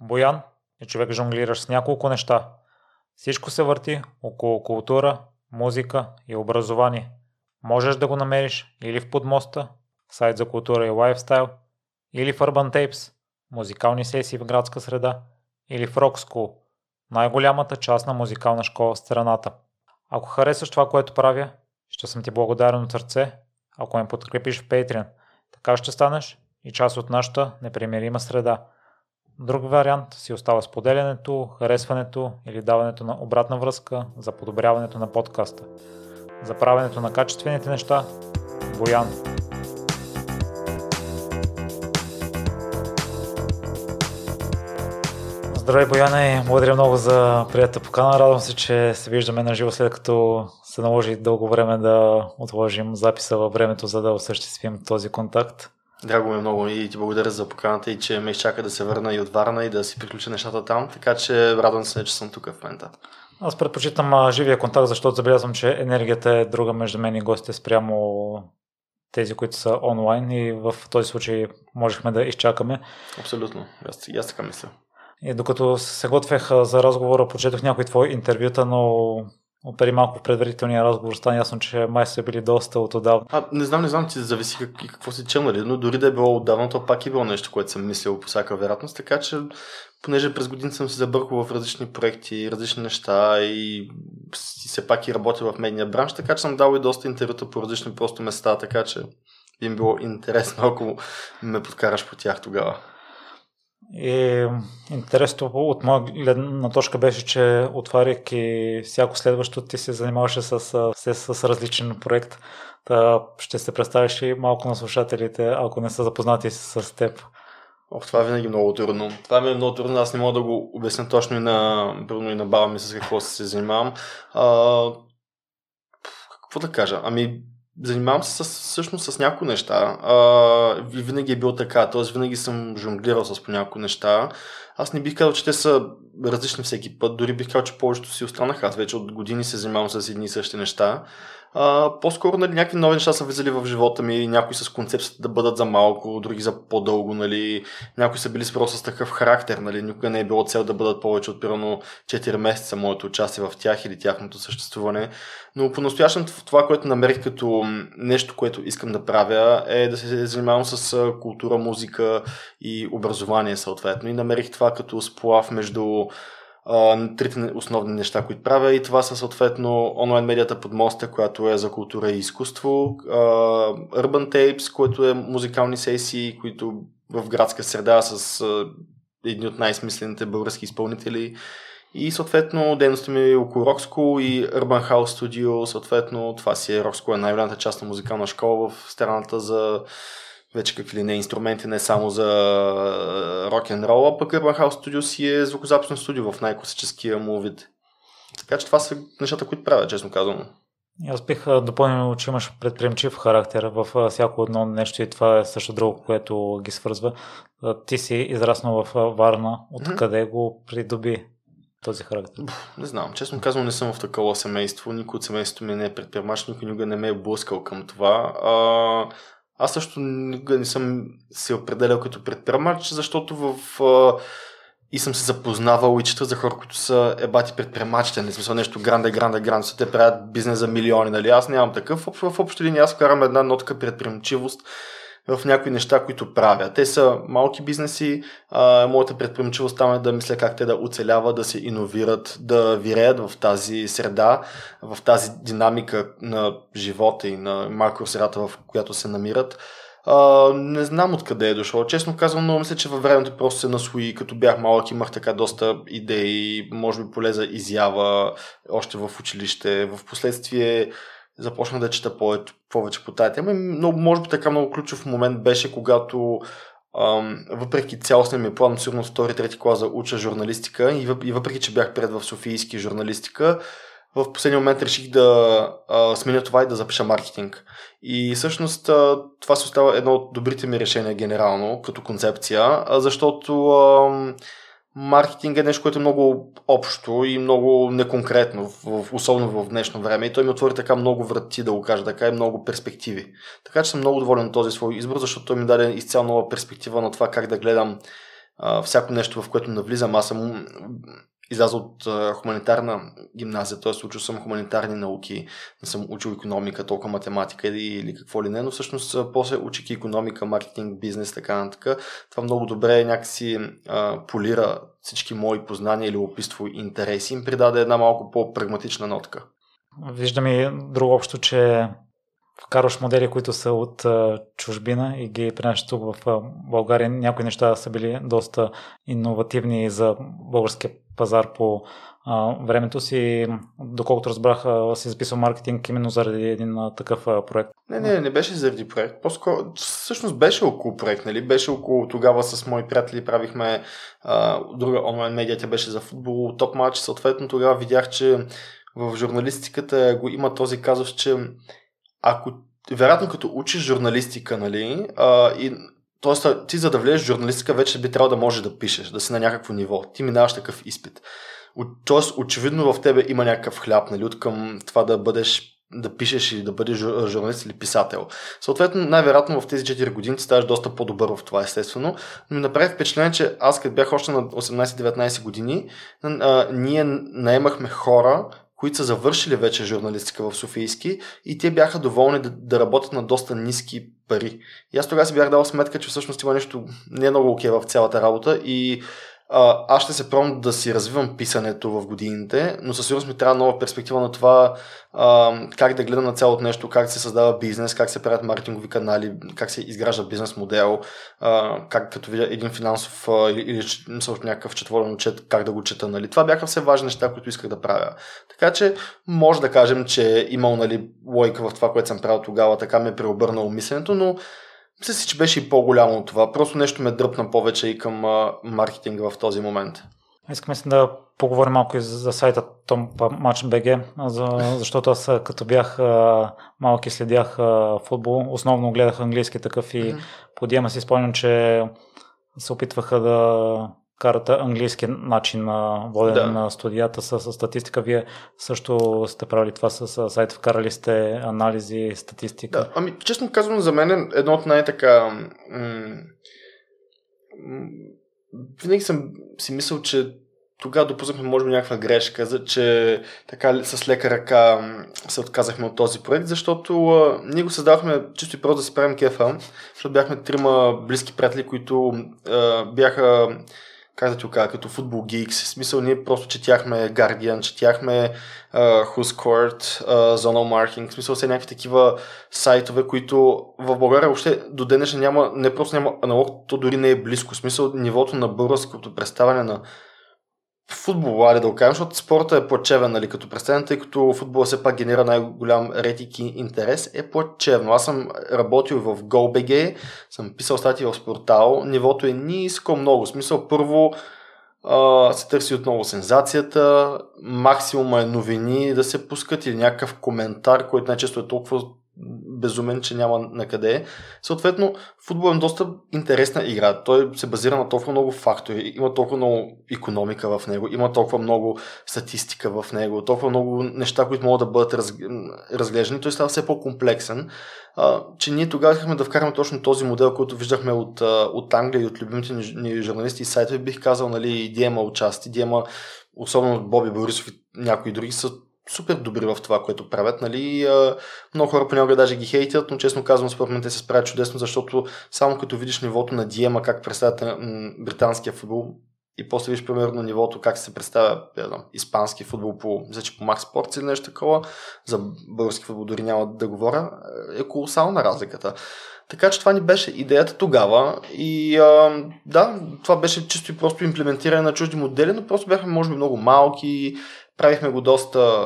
Боян е човек жонглиращ с няколко неща. Всичко се върти около култура, музика и образование. Можеш да го намериш или в Подмоста, сайт за култура и лайфстайл, или в Urban Tapes, музикални сесии в градска среда, или в Rock School, най-голямата частна музикална школа в страната. Ако харесваш това, което правя, ще съм ти благодарен от сърце, ако ме подкрепиш в Patreon. Така ще станеш и част от нашата непримирима среда. Друг вариант си остава споделянето, харесването или даването на обратна връзка за подобряването на подкаста. За правенето на качествените неща – Боян. Здравей, Бояне! Благодаря много за приятата покана. Радвам се, че се виждаме на живо след като се наложи дълго време да отложим записа във времето, за да осъществим този контакт. Драго ми е много и ти благодаря за поканата и че ме изчака да се върна и от Варна и да си приключа нещата там, така че радвам се, че съм тук в момента. Аз предпочитам живия контакт, защото забелязвам, че енергията е друга между мен и гостите спрямо тези, които са онлайн и в този случай можехме да изчакаме. Абсолютно, аз, аз така мисля. И докато се готвех за разговора, прочетох някои твои интервюта, но от преди малко в предварителния разговор стана ясно, че май са били доста от отдавна. А, не знам, не знам, че зависи как, какво си чел, нали? но дори да е било отдавна, то пак е било нещо, което съм мислил по всяка вероятност, така че понеже през години съм се забъркал в различни проекти, различни неща и все пак и работя в медния бранш, така че съм дал и доста интервюта по различни просто места, така че им било интересно, ако ме подкараш по тях тогава. И интересното от моя гледна точка беше, че отваряйки всяко следващо, ти се занимаваше с, с, с различен проект. Та ще се представиш и малко на слушателите, ако не са запознати с теб. Ох, това е винаги много трудно. Това ми е много трудно, аз не мога да го обясня точно и на, и на баба ми с какво се занимавам. А, какво да кажа? Ами, занимавам се с, всъщност с някои неща. А, винаги е било така, т.е. винаги съм жонглирал с по някои неща. Аз не бих казал, че те са различни всеки път, дори бих казал, че повечето си останаха. Аз вече от години се занимавам с едни и същи неща. А, по-скоро нали, някакви нови неща са влизали в живота ми, някои с концепцията да бъдат за малко, други за по-дълго, нали. някои са били просто с такъв характер, нали. никога не е било цел да бъдат повече от примерно 4 месеца моето участие в тях или тяхното съществуване. Но по-настоящем това, което намерих като нещо, което искам да правя е да се занимавам с култура, музика и образование съответно. И намерих това като сплав между трите основни неща, които правя и това са съответно онлайн медията под моста, която е за култура и изкуство, Urban Tapes, което е музикални сесии, които в градска среда с едни от най-смислените български изпълнители. И съответно дейността ми е около School и Urban House Studio, съответно това си е School е най-голямата част на музикална школа в страната за вече какви ли не инструменти, не само за рок н рол а пък Urban House Studio си е звукозаписно студио в най-класическия му вид. Така че това са нещата, които правя, честно казвам. Аз бих допълнил, че имаш предприемчив характер в всяко едно нещо и това е също друго, което ги свързва. Ти си израснал в Варна. Откъде mm-hmm. го придоби този характер? Не знам. Честно казвам, не съм в такова семейство. Никой от семейството ми не е предприемач, никой никога не ме е блъскал към това. А, аз също никога не съм се определял като предприемач, защото в и съм се запознавал и чета за хора, които са ебати предприемачите, не смисъл нещо гранде, гранде, гранде, те правят бизнес за милиони, нали? Аз нямам такъв. В, в общи линии аз вкарам една нотка предприемчивост в някои неща, които правя. Те са малки бизнеси, а, моята предприемчивост там е да мисля как те да оцеляват, да се иновират, да виреят в тази среда, в тази динамика на живота и на макросредата, в която се намират. А, не знам откъде е дошло. Честно казвам, но мисля, че във времето просто се насвои. Като бях малък, имах така доста идеи, може би поле за изява още в училище. В последствие започнах да чета повече, по тази тема. Но, може би така много ключов момент беше, когато ам, въпреки цялостния ми план, сигурно втори, трети клас да уча журналистика и, въп, и въпреки, че бях пред в Софийски журналистика, в последния момент реших да а, сменя това и да запиша маркетинг. И всъщност а, това се остава едно от добрите ми решения генерално, като концепция, а, защото а, маркетинг е нещо, което е много общо и много неконкретно, в, особено в днешно време. И той ми отвори така много врати, да го кажа така, и много перспективи. Така че съм много доволен от този свой избор, защото той ми даде изцяло нова перспектива на това как да гледам а, всяко нещо, в което навлизам. Аз съм изляза от хуманитарна гимназия, т.е. учил съм хуманитарни науки, не съм учил економика, толкова математика или, или какво ли не, но всъщност после учих економика, маркетинг, бизнес, така нататък. Това много добре някакси а, полира всички мои познания или опиство и интереси, им придаде една малко по-прагматична нотка. Виждам и друго общо, че вкарваш модели, които са от чужбина и ги пренаш тук в България. Някои неща са били доста иновативни за българския пазар по а, времето си. Доколкото разбрах, си записал маркетинг именно заради един а, такъв а, проект. Не, не, не беше заради проект. По-скоро, всъщност беше около проект, нали? Беше около тогава с мои приятели правихме а, друга онлайн медия, тя беше за футбол, топ матч. Съответно тогава видях, че в журналистиката го има този казус, че ако вероятно като учиш журналистика, нали, а, и Тоест, ти за да влезеш в журналистика, вече би трябвало да можеш да пишеш, да си на някакво ниво. Ти минаваш такъв изпит. Тоест, очевидно в тебе има някакъв хляб, нали, от към това да бъдеш да пишеш и да бъдеш журналист или писател. Съответно, най-вероятно в тези 4 години ти ставаш доста по-добър в това, естествено. Но ми направи впечатление, че аз като бях още на 18-19 години, а, ние наемахме хора, които са завършили вече журналистика в Софийски и те бяха доволни да, да работят на доста ниски пари. И аз тогава си бях дал сметка, че всъщност има нещо не е много окей okay в цялата работа и аз ще се пробвам да си развивам писането в годините, но със сигурност ми трябва нова перспектива на това а, как да гледам на цялото нещо, как се създава бизнес, как се правят маркетингови канали, как се изгражда бизнес модел, а, как като видя един финансов а, или, или някакъв четворен отчет, как да го чета. Нали. Това бяха все важни неща, които исках да правя. Така че може да кажем, че имал нали, лойка в това, което съм правил тогава, така ме е преобърнало мисленето, но мисля си, че беше и по-голямо от това. Просто нещо ме дръпна повече и към а, маркетинга в този момент. Искаме си да поговорим малко и за, за сайта TomMatch.bg, за, защото аз като бях а, малки следях а, футбол, основно гледах английски такъв и mm-hmm. по диема си спомням, че се опитваха да карате английски начин на водене да. на студията с, с статистика. Вие също сте правили това с сайт, вкарали сте анализи, статистика. Да, ами честно казвам, за мен е едно от най-така... М- м- винаги съм си мислил, че тогава допуснахме, може би, някаква грешка, за, че така с лека ръка се отказахме от този проект, защото а, ние го създавахме чисто и просто да си правим кефа, защото бяхме трима близки приятели, които а, бяха как да ти кажа, като футбол. В смисъл, ние просто четяхме Guardian, четяхме uh, Who's Court, uh, Zonal Marking, в смисъл все някакви такива сайтове, които в България въобще до днес няма, не просто няма аналог, то дори не е близко. В смисъл, нивото на българското представяне на футбол, али да го кажем, защото спорта е плачевен, нали, като представен, тъй като футбола все пак генера най-голям ретик и интерес, е плачевно. Аз съм работил в GoBG, съм писал статии в Спортал, нивото е ниско много. В смисъл, първо а, се търси отново сензацията, максимума е новини да се пускат или някакъв коментар, който най-често е толкова безумен, че няма на къде. Съответно, футбол е доста интересна игра. Той се базира на толкова много фактори, има толкова много економика в него, има толкова много статистика в него, толкова много неща, които могат да бъдат раз, разглеждани. Той става все по-комплексен, а, че ние тогава искахме да вкараме точно този модел, който виждахме от, от Англия и от любимите ни журналисти и сайтове. Бих казал, нали, Диема участи, Диема, особено Боби Борисов и някои други са супер добри в това, което правят. Нали? Много хора понякога даже ги хейтят, но честно казвам, според мен те се справят чудесно, защото само като видиш нивото на Диема, как представят британския футбол, и после виж примерно нивото как се представя я испански футбол по, за че по Max Sports или нещо такова, за български футбол дори няма да говоря, е колосална разликата. Така че това ни беше идеята тогава и а, да, това беше чисто и просто имплементиране на чужди модели, но просто бяхме може би много малки, Правихме го доста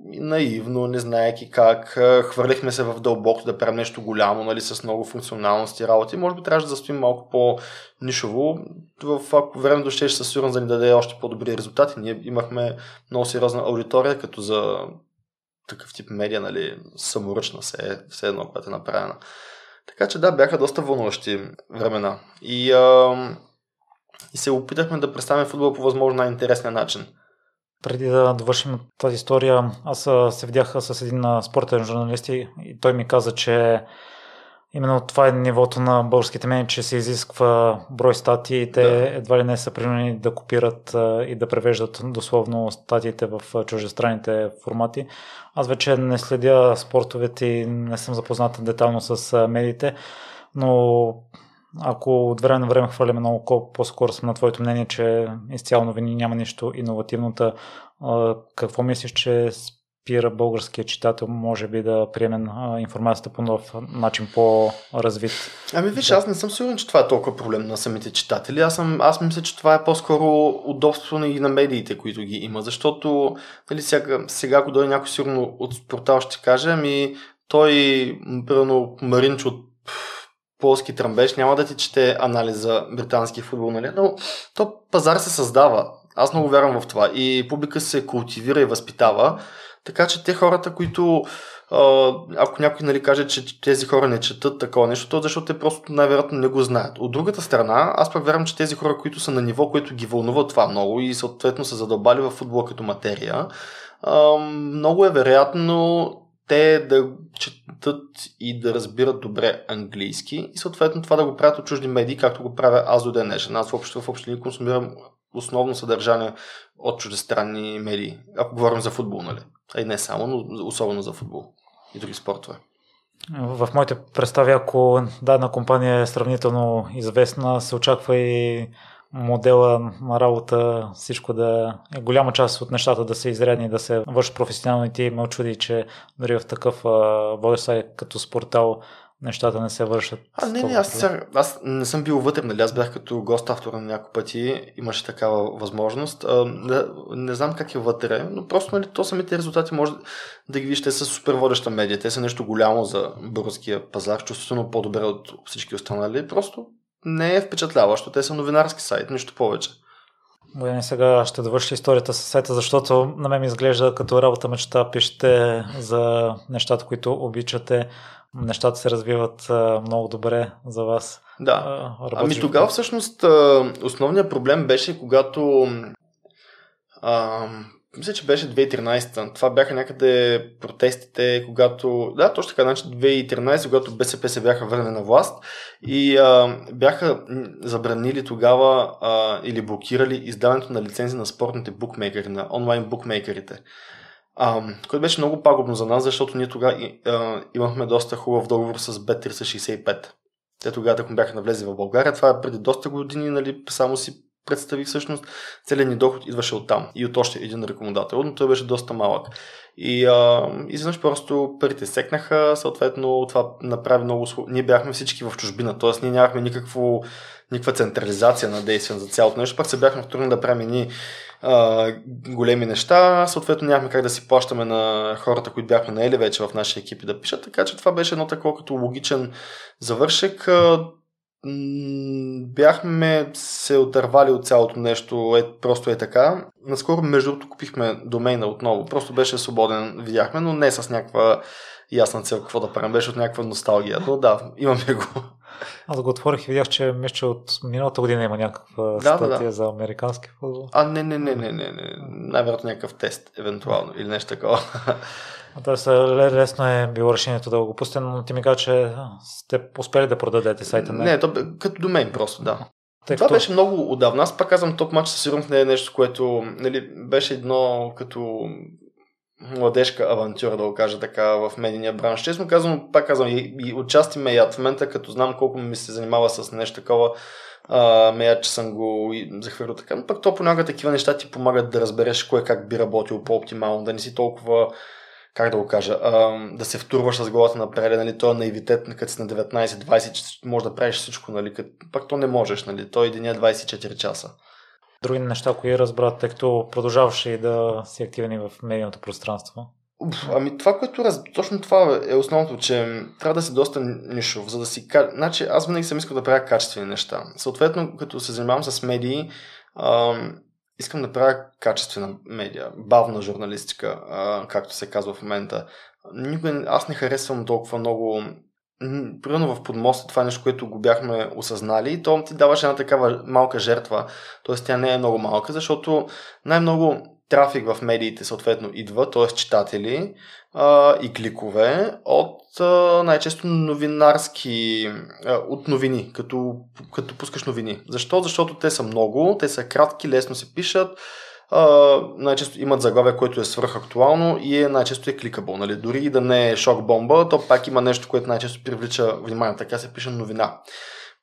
наивно, не знаеки как. Хвърлихме се в дълбоко да правим нещо голямо, нали, с много функционалности и работи. Може би трябваше да застоим малко по-нишово. В времето ще със сигурност да ни даде още по-добри резултати. Ние имахме много сериозна аудитория, като за такъв тип медия, нали, саморъчна все, все едно, което е направена. Така че да, бяха доста вълнуващи времена. И, а, и се опитахме да представим футбол по възможно най-интересния начин – преди да довършим тази история, аз се видях с един спортен журналист и той ми каза, че Именно това е нивото на българските медии, че се изисква брой статии и те да. едва ли не са принудени да копират и да превеждат дословно статиите в чужестранните формати. Аз вече не следя спортовете и не съм запознат детално с медиите, но ако от време на време хвърляме много по-скоро съм на твоето мнение, че изцяло новини няма нищо иновативното, какво мислиш, че спира българския читател, може би да приеме информацията по нов начин, по-развит. Ами виж, аз не съм сигурен, че това е толкова проблем на самите читатели. Аз, съм, аз мисля, че това е по-скоро удобство и на медиите, които ги има, защото нали, сега, сега ако дойде някой сигурно от портал ще каже, ами той, примерно Маринч от полски тръмбеж няма да ти чете анализ за британски футбол, нали? но то пазар се създава. Аз много вярвам в това. И публика се култивира и възпитава. Така че те хората, които ако някой нали, каже, че тези хора не четат такова нещо, то защото те просто най-вероятно не го знаят. От другата страна, аз пък вярвам, че тези хора, които са на ниво, което ги вълнува това много и съответно са задълбали в футбола като материя, много е вероятно те да четат и да разбират добре английски и съответно това да го правят от чужди медии, както го правя аз до ден днешен. Аз въобще в общини консумирам основно съдържание от чуждестранни медии, ако говорим за футбол, нали? А и не само, но особено за футбол и други спортове. В моите представи, ако дадена компания е сравнително известна, се очаква и модела на работа, всичко да е голяма част от нещата да се изредни, да се върши професионално и ти ме очуди, че дори в такъв водещ сайт като спортал нещата не се вършат. А, не, не, аз, аз не съм бил вътре, нали? Аз бях като гост автора на няколко пъти, имаше такава възможност. А, не, не, знам как е вътре, но просто нали, то самите резултати може да ги вижте, са супер водеща медия. Те са нещо голямо за българския пазар, чувствително по-добре от всички останали. Просто не е впечатляващо. Те са новинарски сайт, нищо повече. Бояни, сега ще довърши историята с сайта, защото на мен ми изглежда като работа мечта. Пишете за нещата, които обичате. Нещата се развиват много добре за вас. Да. ами тогава всъщност основният проблем беше, когато а, мисля, че беше 2013. Това бяха някъде протестите, когато... Да, точно така, значи 2013, когато БСП се бяха върне на власт и а, бяха забранили тогава а, или блокирали издаването на лицензи на спортните букмейкери, на онлайн букмейкерите. А, което беше много пагубно за нас, защото ние тогава имахме доста хубав договор с B365. Те тогава, ако бяха навлезли в България, това е преди доста години, нали, само си представи всъщност целият ни доход идваше от там и от още един рекомендател, но той беше доста малък. И а, изведнъж просто парите секнаха, съответно това направи много... Ние бяхме всички в чужбина, т.е. ние нямахме никакво, никаква централизация на действие за цялото нещо, пак се бяхме трудно да правим ни а, големи неща, съответно нямахме как да си плащаме на хората, които бяхме наели вече в нашия екип и да пишат, така че това беше едно такова като логичен завършек бяхме се отървали от цялото нещо, е, просто е така. Наскоро, между другото, купихме домейна отново. Просто беше свободен, видяхме, но не с някаква ясна цел какво да правим. Беше от някаква носталгия. Но да, имаме го. Аз го отворих и видях, че мисля, от миналата година има някаква да, статия да, да. за американски футбол. А, не, не, не, не, не, не. Най-вероятно някакъв тест, евентуално, или нещо такова. Тоест, лесно е било решението да го пусте, но ти ми каза, че сте успели да продадете сайта. Не, не то, като домен просто, да. Тъй Това като... беше много отдавна. Аз пак казвам, топ матч със сигурност не е нещо, което нали, беше едно като младежка авантюра, да го кажа така, в медийния бранш. Честно казвам, пак казвам, и, и отчасти ме яд в момента, като знам колко ми се занимава с нещо такова, а, ме яд, че съм го захвърлил така. Но пък то понякога такива неща ти помагат да разбереш кое как би работил по-оптимално, да не си толкова как да го кажа, а, да се втурваш с главата напред, нали, то е наивитет, като си на 19-20, че можеш да правиш всичко, нали, като, пак то не можеш, нали, един е 24 часа. Други неща, кои разбрат, тъй като продължаваше и да си активни в медийното пространство? Ами това, което раз... точно това е основното, че трябва да си доста нишов, за да си... Значи аз винаги съм искал да правя качествени неща. Съответно, като се занимавам с медии, ам, искам да правя качествена медиа, бавна журналистика, както се казва в момента. Никой, аз не харесвам толкова много примерно в подмоста, това е нещо, което го бяхме осъзнали и то ти даваше една такава малка жертва, т.е. тя не е много малка, защото най-много трафик в медиите съответно идва, т.е. читатели а, и кликове от а, най-често новинарски, а, от новини, като, като пускаш новини. Защо? Защото те са много, те са кратки, лесно се пишат, а, най-често имат заглавие, което е свръхактуално и е най-често е кликабъл. Нали? Дори и да не е шок бомба, то пак има нещо, което най-често привлича внимание. Така се пише новина.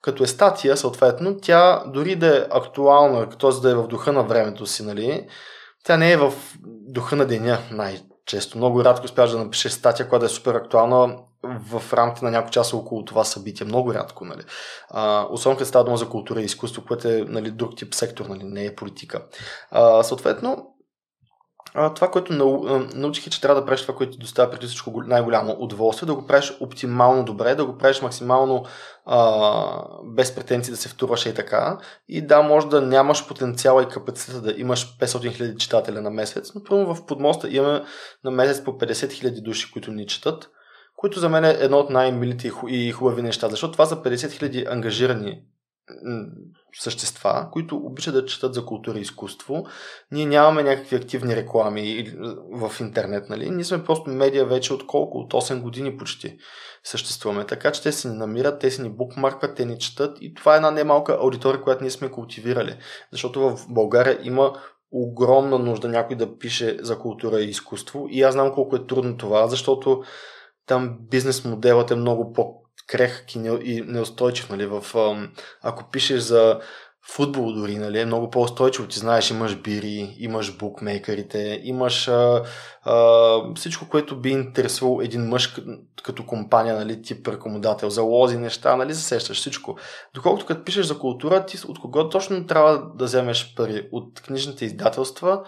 Като е статия, съответно, тя дори да е актуална, т.е. да е в духа на времето си, нали, тя не е в духа на деня най-често. Много рядко успяваш да напишеш статия, която е супер актуална в рамките на няколко часа около това събитие. Много рядко. Нали. А, особено като става дума за култура и изкуство, което е нали, друг тип сектор, нали, не е политика. А, съответно, това, което научих е, че трябва да правиш това, което ти доставя преди всичко най-голямо удоволствие, да го правиш оптимално добре, да го правиш максимално а, без претенции да се втурваш и така. И да, може да нямаш потенциала и капацитета да имаш 500 000 читателя на месец, но първо в подмоста имаме на месец по 50 000 души, които ни четат, които за мен е едно от най-милите и хубави неща, защото това са 50 000 ангажирани същества, които обичат да четат за култура и изкуство. Ние нямаме някакви активни реклами в интернет, нали? Ние сме просто медиа вече от колко? От 8 години почти съществуваме. Така че те си ни намират, те си ни букмаркват, те ни четат и това е една немалка аудитория, която ние сме култивирали. Защото в България има огромна нужда някой да пише за култура и изкуство и аз знам колко е трудно това, защото там бизнес моделът е много по крехък и неустойчив. Нали? В, ако пишеш за футбол дори, нали, е много по-устойчиво. Ти знаеш, имаш бири, имаш букмейкерите, имаш а, а, всичко, което би интересувал един мъж като компания, нали, тип рекомодател, залози неща, нали, засещаш всичко. Доколкото като пишеш за култура, ти от кого точно трябва да вземеш пари? От книжните издателства,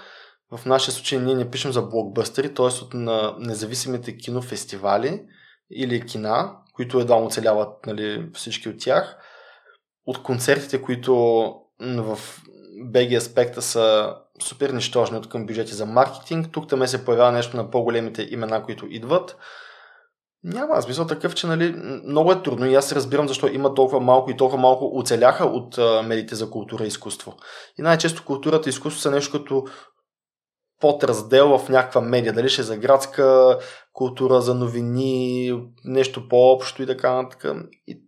в нашия случай ние не пишем за блокбъстери, т.е. от на независимите кинофестивали или кина, които едва оцеляват нали, всички от тях. От концертите, които в BG аспекта са супер нищожни от към бюджети за маркетинг. Тук там се появява нещо на по-големите имена, които идват. Няма смисъл такъв, че нали, много е трудно и аз разбирам защо има толкова малко и толкова малко оцеляха от а, медиите за култура и изкуство. И най-често културата и изкуство са нещо като подраздел в някаква медия. Дали ще е за градска култура, за новини, нещо по-общо и така нататък. И,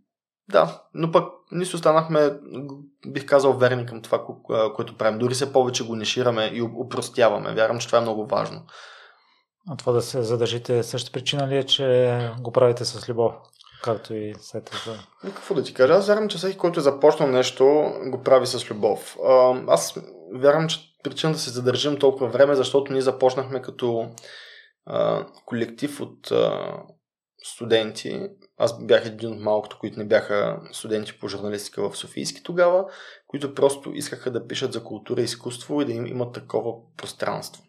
да, но пък ние си останахме, бих казал, верни към това, което правим. Дори се повече го нишираме и упростяваме. Вярвам, че това е много важно. А това да се задържите същата причина ли е, че го правите с любов? Както и след това. Какво да ти кажа? Аз вярвам, че всеки, който е започнал нещо, го прави с любов. Аз вярвам, че причина да се задържим толкова време, защото ние започнахме като а, колектив от а, студенти. Аз бях един от малкото, които не бяха студенти по журналистика в Софийски тогава, които просто искаха да пишат за култура и изкуство и да им имат такова пространство.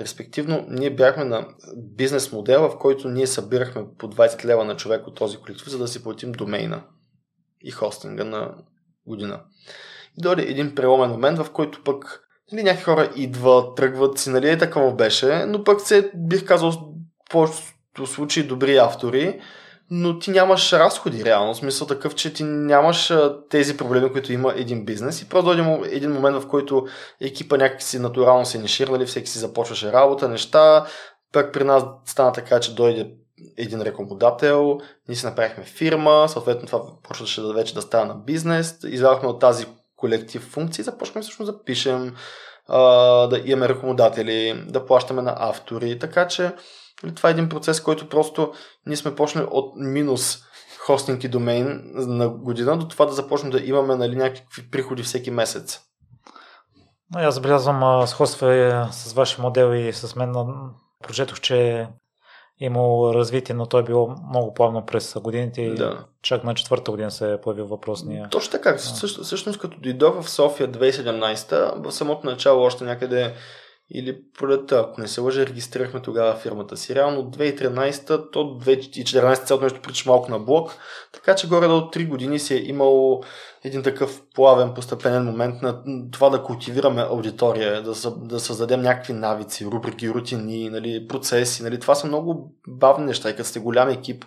Респективно, ние бяхме на бизнес модел, в който ние събирахме по 20 лева на човек от този колектив, за да си платим домейна и хостинга на година. И дойде един преломен момент, в който пък нали, някакви хора идват, тръгват си, нали, такова беше, но пък се, бих казал, повечето случаи добри автори, но ти нямаш разходи реално, в смисъл такъв, че ти нямаш тези проблеми, които има един бизнес. И просто дойде един момент, в който екипа някакси натурално се нишира, нали, всеки си започваше работа, неща, пък при нас стана така, че дойде един рекламодател, ние си направихме фирма, съответно това почваше да вече да става на бизнес, извадохме от тази колектив функции, започваме всъщност да пишем, да имаме рекомодатели, да плащаме на автори, така че нали, това е един процес, който просто ние сме почнали от минус хостинг и домейн на година до това да започнем да имаме нали, някакви приходи всеки месец. Аз забелязвам сходства с вашия модел и с мен. Прочетох, че имало развитие, но то е било много плавно през годините и да. чак на четвърта година се е появил въпросния. Точно така. Също, всъщност като дойдох в София 2017, в самото начало още някъде или пролета, ако не се лъжа, регистрирахме тогава фирмата си. Реално от 2013 то 2014 цялото нещо прича малко на блок, така че горе до 3 години си е имало един такъв плавен, постепенен момент на това да култивираме аудитория, да, да създадем някакви навици, рубрики, рутини, нали, процеси. Нали. Това са много бавни неща и като сте голям екип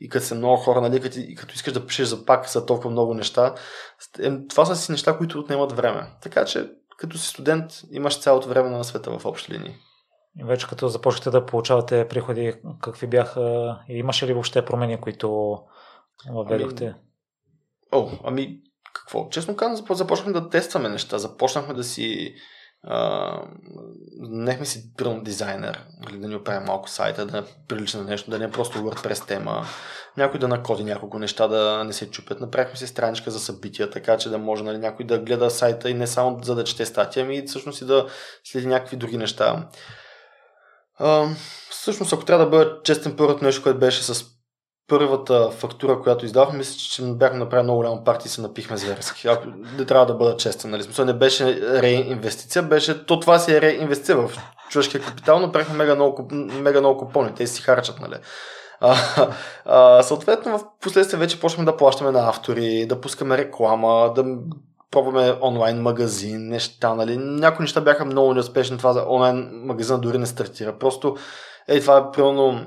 и като сте много хора, нали, като, като искаш да пишеш за пак за толкова много неща, е, това са си неща, които отнемат време. Така че като си студент имаш цялото време на света в общи линии. И вече като започнете да получавате приходи, какви бяха и имаше ли въобще промени, които въведохте? Ами, о, ами какво? Честно казвам, започнахме да тестваме неща, започнахме да си нехме си пилм дизайнер, нали, да ни оправи малко сайта, да прилича на нещо, да не е просто WordPress тема, някой да накоди няколко неща, да не се чупят. Направихме си страничка за събития, така че да може нали, някой да гледа сайта и не само за да чете статия, ами всъщност и да следи някакви други неща. А, всъщност, ако трябва да бъда честен, първото нещо, което беше с първата фактура, която издавахме, мисля, че бяхме направили много голяма партия и се напихме зверски. Ако не трябва да бъда честен, нали? Смисъл не беше реинвестиция, беше, то това си е реинвестиция в човешкия капитал, но правихме мега много, мега много купони, те си харчат, нали? А, а, съответно, в последствие вече почваме да плащаме на автори, да пускаме реклама, да пробваме онлайн магазин, неща, нали? Някои неща бяха много неуспешни, това за онлайн магазина дори не стартира. Просто, ей, това е примерно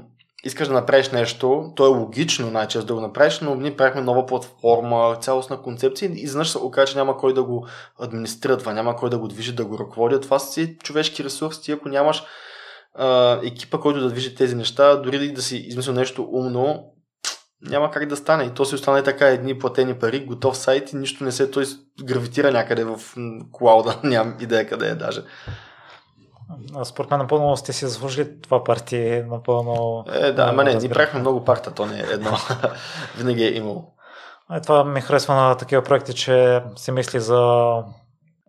искаш да направиш нещо, то е логично най-често да го направиш, но ние правихме нова платформа, цялостна концепция и изведнъж се окаже, че няма кой да го администрира това, няма кой да го движи, да го ръководи. Това си човешки ресурс, ти ако нямаш а, екипа, който да движи тези неща, дори да си измислил нещо умно, няма как да стане. И то си остане така едни платени пари, готов сайт и нищо не се, той гравитира някъде в клауда, нямам идея къде е даже. Според мен напълно сте си заслужили това парти. Напълно. Е, да, ама не, ние правихме много парта, то не е едно. Винаги е имало. Е, това ми харесва на такива проекти, че се мисли за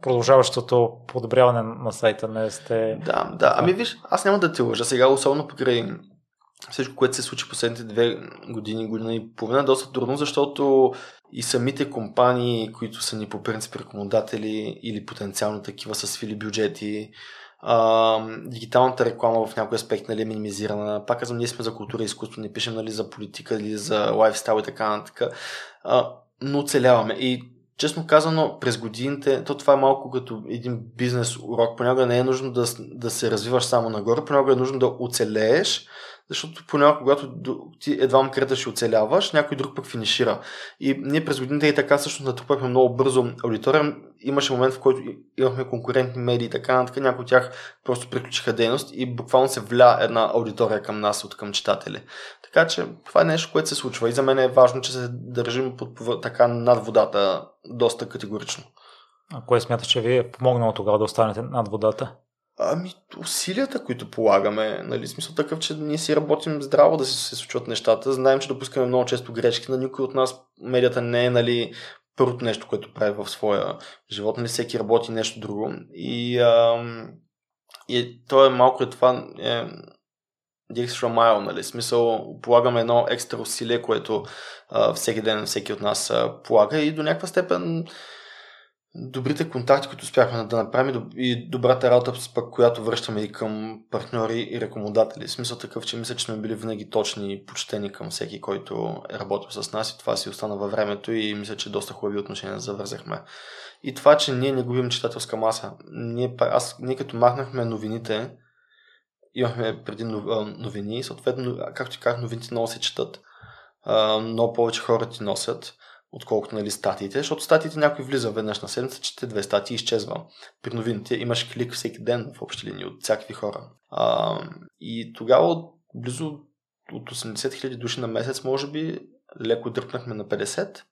продължаващото подобряване на сайта. Не сте... Да, да. Ами виж, аз няма да ти лъжа. Сега, особено покрай всичко, което се случи последните две години, година и половина, е доста трудно, защото и самите компании, които са ни по принцип рекомендатели или потенциално такива са свили бюджети, а, дигиталната реклама в някой аспект нали, е минимизирана. Пак казвам, ние сме за култура и изкуство, не пишем нали, за политика или за лайфстайл и така нататък. Но оцеляваме. И честно казано, през годините, то това е малко като един бизнес урок. Понякога не е нужно да, да се развиваш само нагоре, понякога е нужно да оцелееш, защото понякога, когато ти едва крета ще оцеляваш, някой друг пък финишира. И ние през годините и така също натрупахме много бързо аудитория. Имаше момент, в който имахме конкурентни медии и така нататък. Някои от тях просто приключиха дейност и буквално се вля една аудитория към нас, от към читатели. Така че това е нещо, което се случва и за мен е важно, че се държим под, така над водата доста категорично. А кое смята, че ви е помогнало тогава да останете над водата? Ами, усилията, които полагаме, нали, смисъл такъв, че ние си работим здраво да се, се случват нещата. Знаем, че допускаме много често грешки, на никой от нас медията не е, нали, първото нещо, което прави в своя живот, нали, всеки работи нещо друго. И, ам, и то е малко е това, е, extra mile, нали, смисъл, полагаме едно екстра усилие, което а, всеки ден всеки от нас а, полага и до някаква степен добрите контакти, които успяхме да направим и добрата работа, пък, която връщаме и към партньори и рекомодатели. Смисъл такъв, че мисля, че сме били винаги точни и почтени към всеки, който е работил с нас и това си остана във времето и мисля, че доста хубави отношения завързахме. И това, че ние не губим читателска маса. Ние, аз, ние като махнахме новините, имахме преди новини, съответно, както ти казах, новините много се четат, много повече хора ти носят отколкото нали, статиите, защото статиите някой влиза веднъж на седмица, чете две статии и изчезва. При новините имаш клик всеки ден в общи линии от всякакви хора. А, и тогава близо от 80 000 души на месец, може би, леко дръпнахме на 50.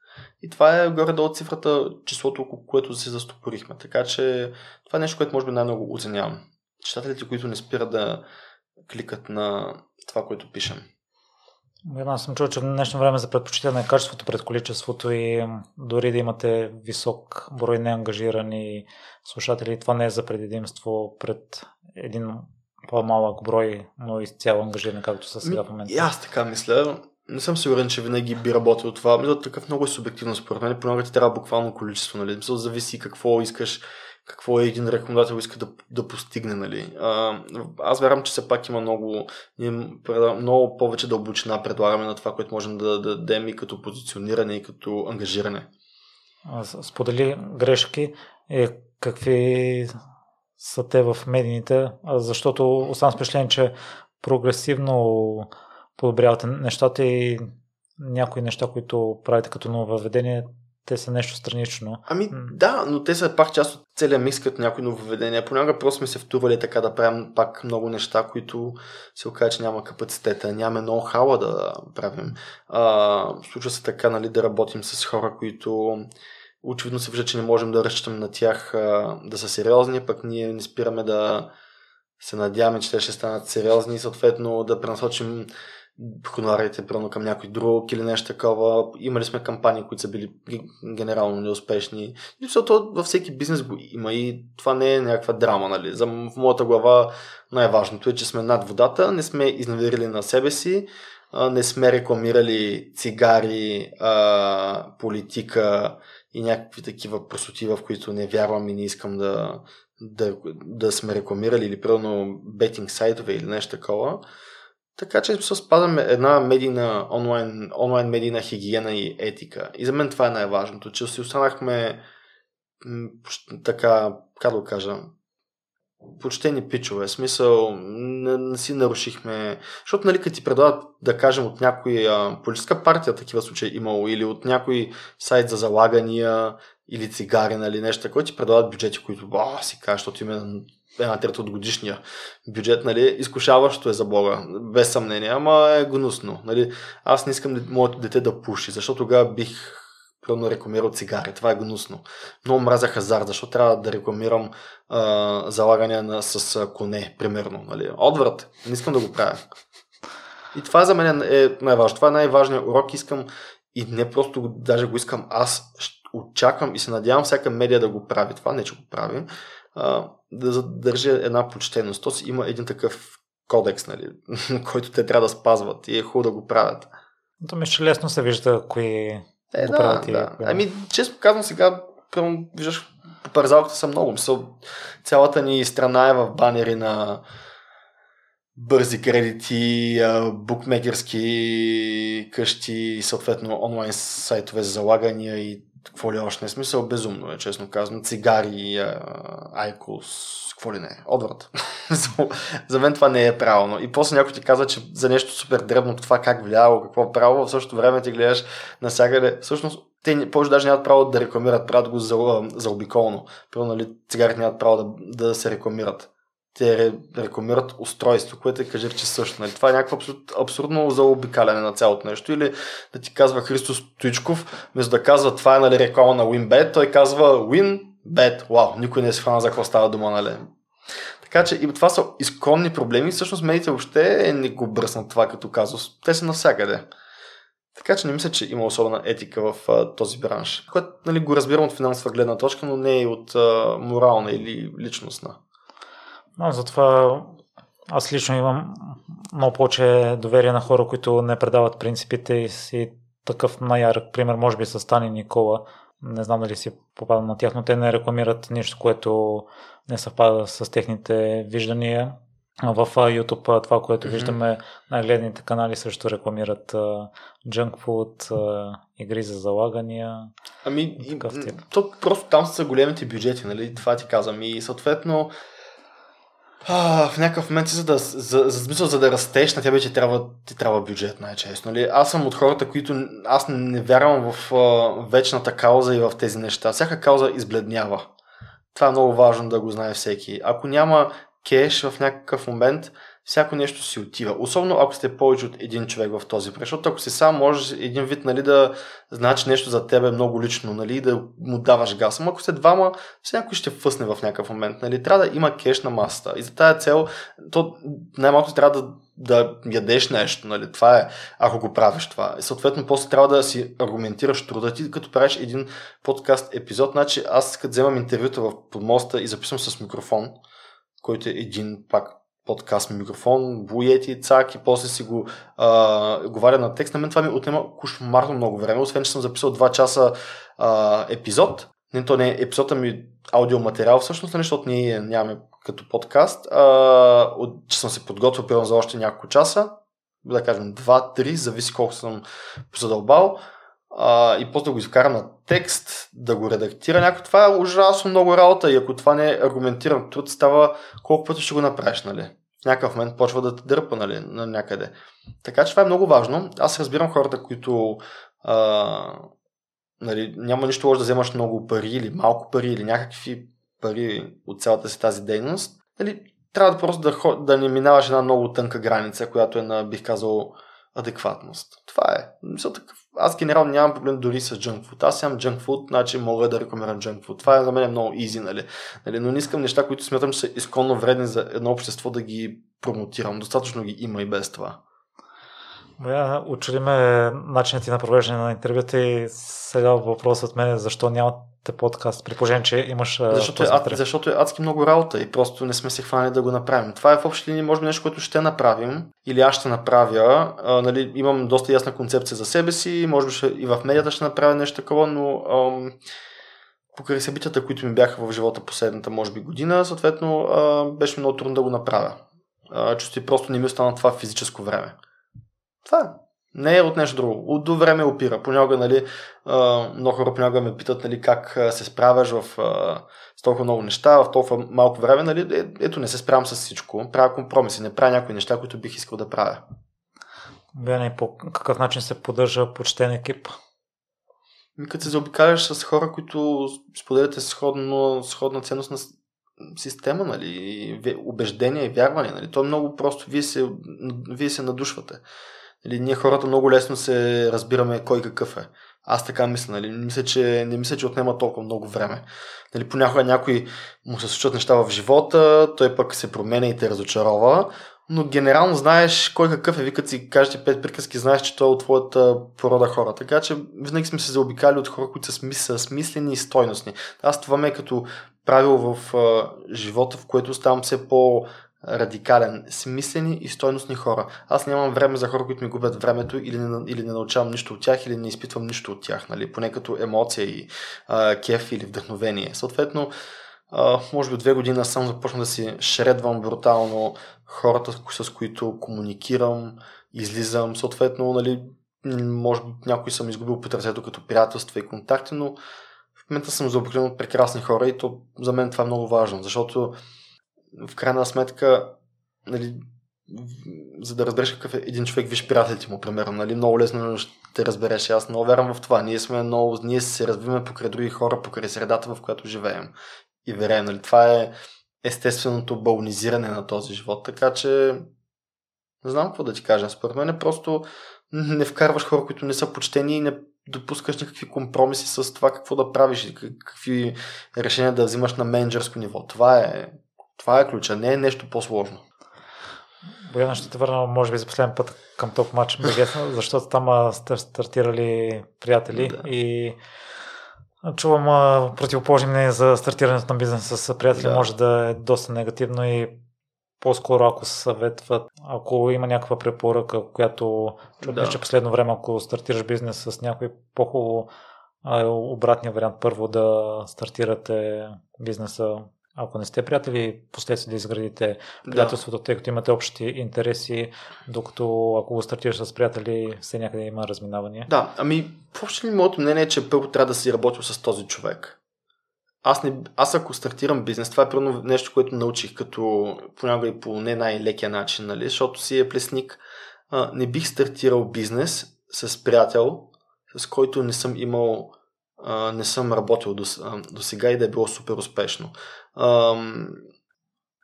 И това е горе-долу цифрата, числото, около което се застопорихме. Така че това е нещо, което може би най-много оценявам. Читателите, които не спират да кликат на това, което пишем. Аз съм чул, че в днешно време за предпочитане на качеството пред количеството и дори да имате висок брой неангажирани слушатели, това не е за предединство пред един по-малък брой, но изцяло ангажирани, както са сега в момента. И аз така мисля. Не съм сигурен, че винаги би работил това. Мисля, такъв много е субективно според мен. Понякога ти трябва буквално количество, нали? Мисля, зависи какво искаш какво е един рекомендател иска да, да постигне. Нали. А, аз вярвам, че все пак има много, много повече дълбочина предлагаме на това, което можем да, да дадем и като позициониране и като ангажиране. Сподели грешки. Е, какви са те в медийните, защото оставам с впечатление, че прогресивно подобрявате нещата и някои неща, които правите като нововведение, те са нещо странично. Ами да, но те са пак част от целия микс като някои нововведения. Понякога просто сме се втурвали така да правим пак много неща, които се оказа, че няма капацитета, нямаме ноу-хауа да правим. А, случва се така, нали, да работим с хора, които очевидно се вижда, че не можем да разчитаме на тях а, да са сериозни, пък ние не спираме да се надяваме, че те ще станат сериозни и съответно да пренасочим хонорарите прямо към някой друг или нещо такова. Имали сме кампании, които са били генерално неуспешни. И защото във всеки бизнес го има и това не е някаква драма. Нали. За, в моята глава най-важното е, че сме над водата, не сме изневерили на себе си, не сме рекламирали цигари, политика и някакви такива просоти, в които не вярвам и не искам да, да, да сме рекламирали или примерно бетинг сайтове или нещо такова. Така че се спазваме една медийна, онлайн, онлайн медийна хигиена и етика. И за мен това е най-важното, че си останахме така, как да го кажа, почтени пичове. Смисъл, не, не си нарушихме. Защото, нали, като ти предлагат, да кажем, от някоя политическа партия, такива случаи имало, или от някой сайт за залагания, или цигари, нали, нещо такова, ти предлагат бюджети, които, а, си кажа, защото има една трета от годишния бюджет, нали, изкушаващо е за Бога, без съмнение, ама е гнусно. Нали. Аз не искам моето дете да пуши, защото тогава бих примерно рекламирал цигари. Това е гнусно. Много мразя хазарт, защото трябва да рекламирам а, залагания на, с коне, примерно. Нали. Отврат. Не искам да го правя. И това за мен е най-важно. Това е най-важният урок. Искам и не просто даже го искам, аз очаквам и се надявам всяка медия да го прави. Това не, че го прави. А, да задържи една почтеност. То си има един такъв кодекс, нали, който те трябва да спазват и е хубаво да го правят. То ми ще лесно се вижда кои е, да, да. Ами, често казвам сега, към, виждаш, парзалката са много. Мисъл, цялата ни страна е в банери на бързи кредити, букмекерски къщи, съответно онлайн сайтове за залагания и какво ли още не смисъл, безумно е, честно казвам. Цигари, айкос, какво ли не е, отврат. за мен това не е правилно. И после някой ти каза, че за нещо супер дребно това как влияло, какво е право, в същото време ти гледаш насякъде. Всъщност, те повече даже нямат право да рекламират, правят го за, за обиколно. Първо, нали, цигарите нямат право да, да се рекламират те рекламират устройство, което е кажи, че също. Нали? Това е някакво абсурд, абсурдно заобикаляне на цялото нещо. Или да ти казва Христо Стоичков, вместо да казва това е нали, реклама на WinBet, той казва WinBet. Вау, никой не е схвана за какво става дума. Нали? Така че и това са изконни проблеми. Всъщност медиите въобще не го бръснат това като казус. Те са навсякъде. Така че не мисля, че има особена етика в а, този бранш, което нали, го разбирам от финансова гледна точка, но не и от а, морална или личностна. Но затова аз лично имам много повече доверие на хора, които не предават принципите и си такъв най-ярък пример, може би с Стани Никола. Не знам дали си попада на тях, но те не рекламират нищо, което не съвпада с техните виждания. В YouTube това, което mm-hmm. виждаме, най-гледните канали също рекламират uh, junk food, uh, игри за залагания. Ами, то просто там са големите бюджети, нали? Това ти казвам. И съответно, а, в някакъв момент, за да, за, за, смисъл, за да растеш, на тебе ти трябва, ти трябва бюджет, най-често. Нали? Аз съм от хората, които аз не вярвам в а, вечната кауза и в тези неща. Всяка кауза избледнява. Това е много важно да го знае всеки. Ако няма кеш в някакъв момент, всяко нещо си отива. Особено ако сте повече от един човек в този проект. Защото ако си сам, можеш един вид нали, да значи нещо за тебе много лично, нали, да му даваш газ. Ама ако сте двама, все някой ще фъсне в някакъв момент. Нали. Трябва да има кеш на масата. И за тази цел, то най-малко трябва да да ядеш нещо, нали? Това е, ако го правиш това. И съответно, после трябва да си аргументираш труда ти, като правиш един подкаст епизод. Значи, аз като вземам интервюта в подмоста и записвам с микрофон, който е един пак подкаст микрофон, буети, цак и после си го а, говоря на текст. На мен това ми отнема кошмарно много време, освен че съм записал 2 часа а, епизод. Не, то не е епизод, ами аудиоматериал всъщност, нали, защото ние нямаме като подкаст. А, от, че съм се подготвил за още няколко часа, да кажем 2-3, зависи колко съм задълбал. А, и после да го изкарам на текст, да го редактира някой. Това е ужасно много работа и ако това не е аргументиран труд, става колко пъти ще го направиш, нали? В някакъв момент почва да те дърпа, нали, на някъде. Така че това е много важно. Аз разбирам хората, които а, нали, няма нищо лошо да вземаш много пари или малко пари или някакви пари от цялата си тази дейност. Нали, трябва да просто да, да не минаваш една много тънка граница, която е на, бих казал, адекватност. Това е. Аз генерално нямам проблем дори с junk food. Аз имам junk food, значи мога да рекламирам junk food. Това е за мен много easy, нали? нали? Но не искам неща, които смятам, че са изконно вредни за едно общество да ги промотирам. Достатъчно ги има и без това. Боя, учили ме начините на провеждане на интервюта и сега въпросът от мен е защо нямате подкаст, при положение, че имаш защото е, ад, защото е адски много работа и просто не сме се хванали да го направим. Това е в общи линии, може би нещо, което ще направим или аз ще направя. А, нали, имам доста ясна концепция за себе си, може би ще, и в медията ще направя нещо такова, но ам, покрай събитията, които ми бяха в живота последната, може би, година, съответно, а, беше много трудно да го направя. А, чувствам просто не ми остана това физическо време. Това. Не е от нещо друго. От до време опира. Понякога, нали, много хора понякога ме питат, нали, как се справяш в с толкова много неща, в толкова малко време, нали, е, ето не се справям с всичко. Правя компромиси, не правя някои неща, които бих искал да правя. Бяне, по какъв начин се поддържа почтен екип? Като се заобикаляш с хора, които споделяте сходно, сходна ценност на система, нали, убеждения и вярвания. Нали. То е много просто. Вие се, вие се надушвате. Нали, ние хората много лесно се разбираме кой какъв е. Аз така мисля, нали? Мисля, че, не мисля, че отнема толкова много време. Нали, понякога някой му се случват неща в живота, той пък се променя и те разочарова, но генерално знаеш кой какъв е. Викат си, кажете пет приказки, знаеш, че той е от твоята порода хора. Така че винаги сме се заобикали от хора, които са, са смислени и стойностни. Аз това ме е като правило в а, живота, в което ставам все по радикален, смислени и стойностни хора. Аз нямам време за хора, които ми губят времето или не, или не научавам нищо от тях, или не изпитвам нищо от тях, нали? поне като емоция и а, кеф или вдъхновение. Съответно, а, може би две години съм започнал да си шредвам брутално хората, с които комуникирам, излизам. Съответно, нали, може би някой съм изгубил по трасето като приятелства и контакти, но в момента съм заобиколен от прекрасни хора и то за мен това е много важно, защото в крайна сметка, нали, за да разбереш какъв е един човек, виж приятелите му, примерно, нали, много лесно ще разбереш. Аз много вярвам в това. Ние сме много, ние се развиваме покрай други хора, покрай средата, в която живеем. И вереем, нали, това е естественото балнизиране на този живот. Така че, не знам какво да ти кажа. Според мен е просто не вкарваш хора, които не са почтени и не допускаш никакви компромиси с това какво да правиш и какви решения да взимаш на менеджерско ниво. Това е това е ключа, не е нещо по-сложно. Бояна ще те върна, може би, за последен път към топ матч защото там сте стартирали приятели да. и чувам противоположни мнения за стартирането на бизнес с приятели, да. може да е доста негативно и по-скоро ако се съветват, ако има някаква препоръка, която да. че последно време, ако стартираш бизнес с някой по-хубаво, обратния вариант първо да стартирате бизнеса ако не сте приятели, последствие да изградите приятелството, да. тъй като имате общи интереси, докато ако го стартираш с приятели, все някъде има разминавания. Да, ами в общи ли моето мнение е, че първо трябва да си работил с този човек. Аз, не, аз ако стартирам бизнес, това е първо нещо, което научих, като понякога и по не най-лекия начин, нали? защото си е плесник. А, не бих стартирал бизнес с приятел, с който не съм имал не съм работил до, сега и да е било супер успешно.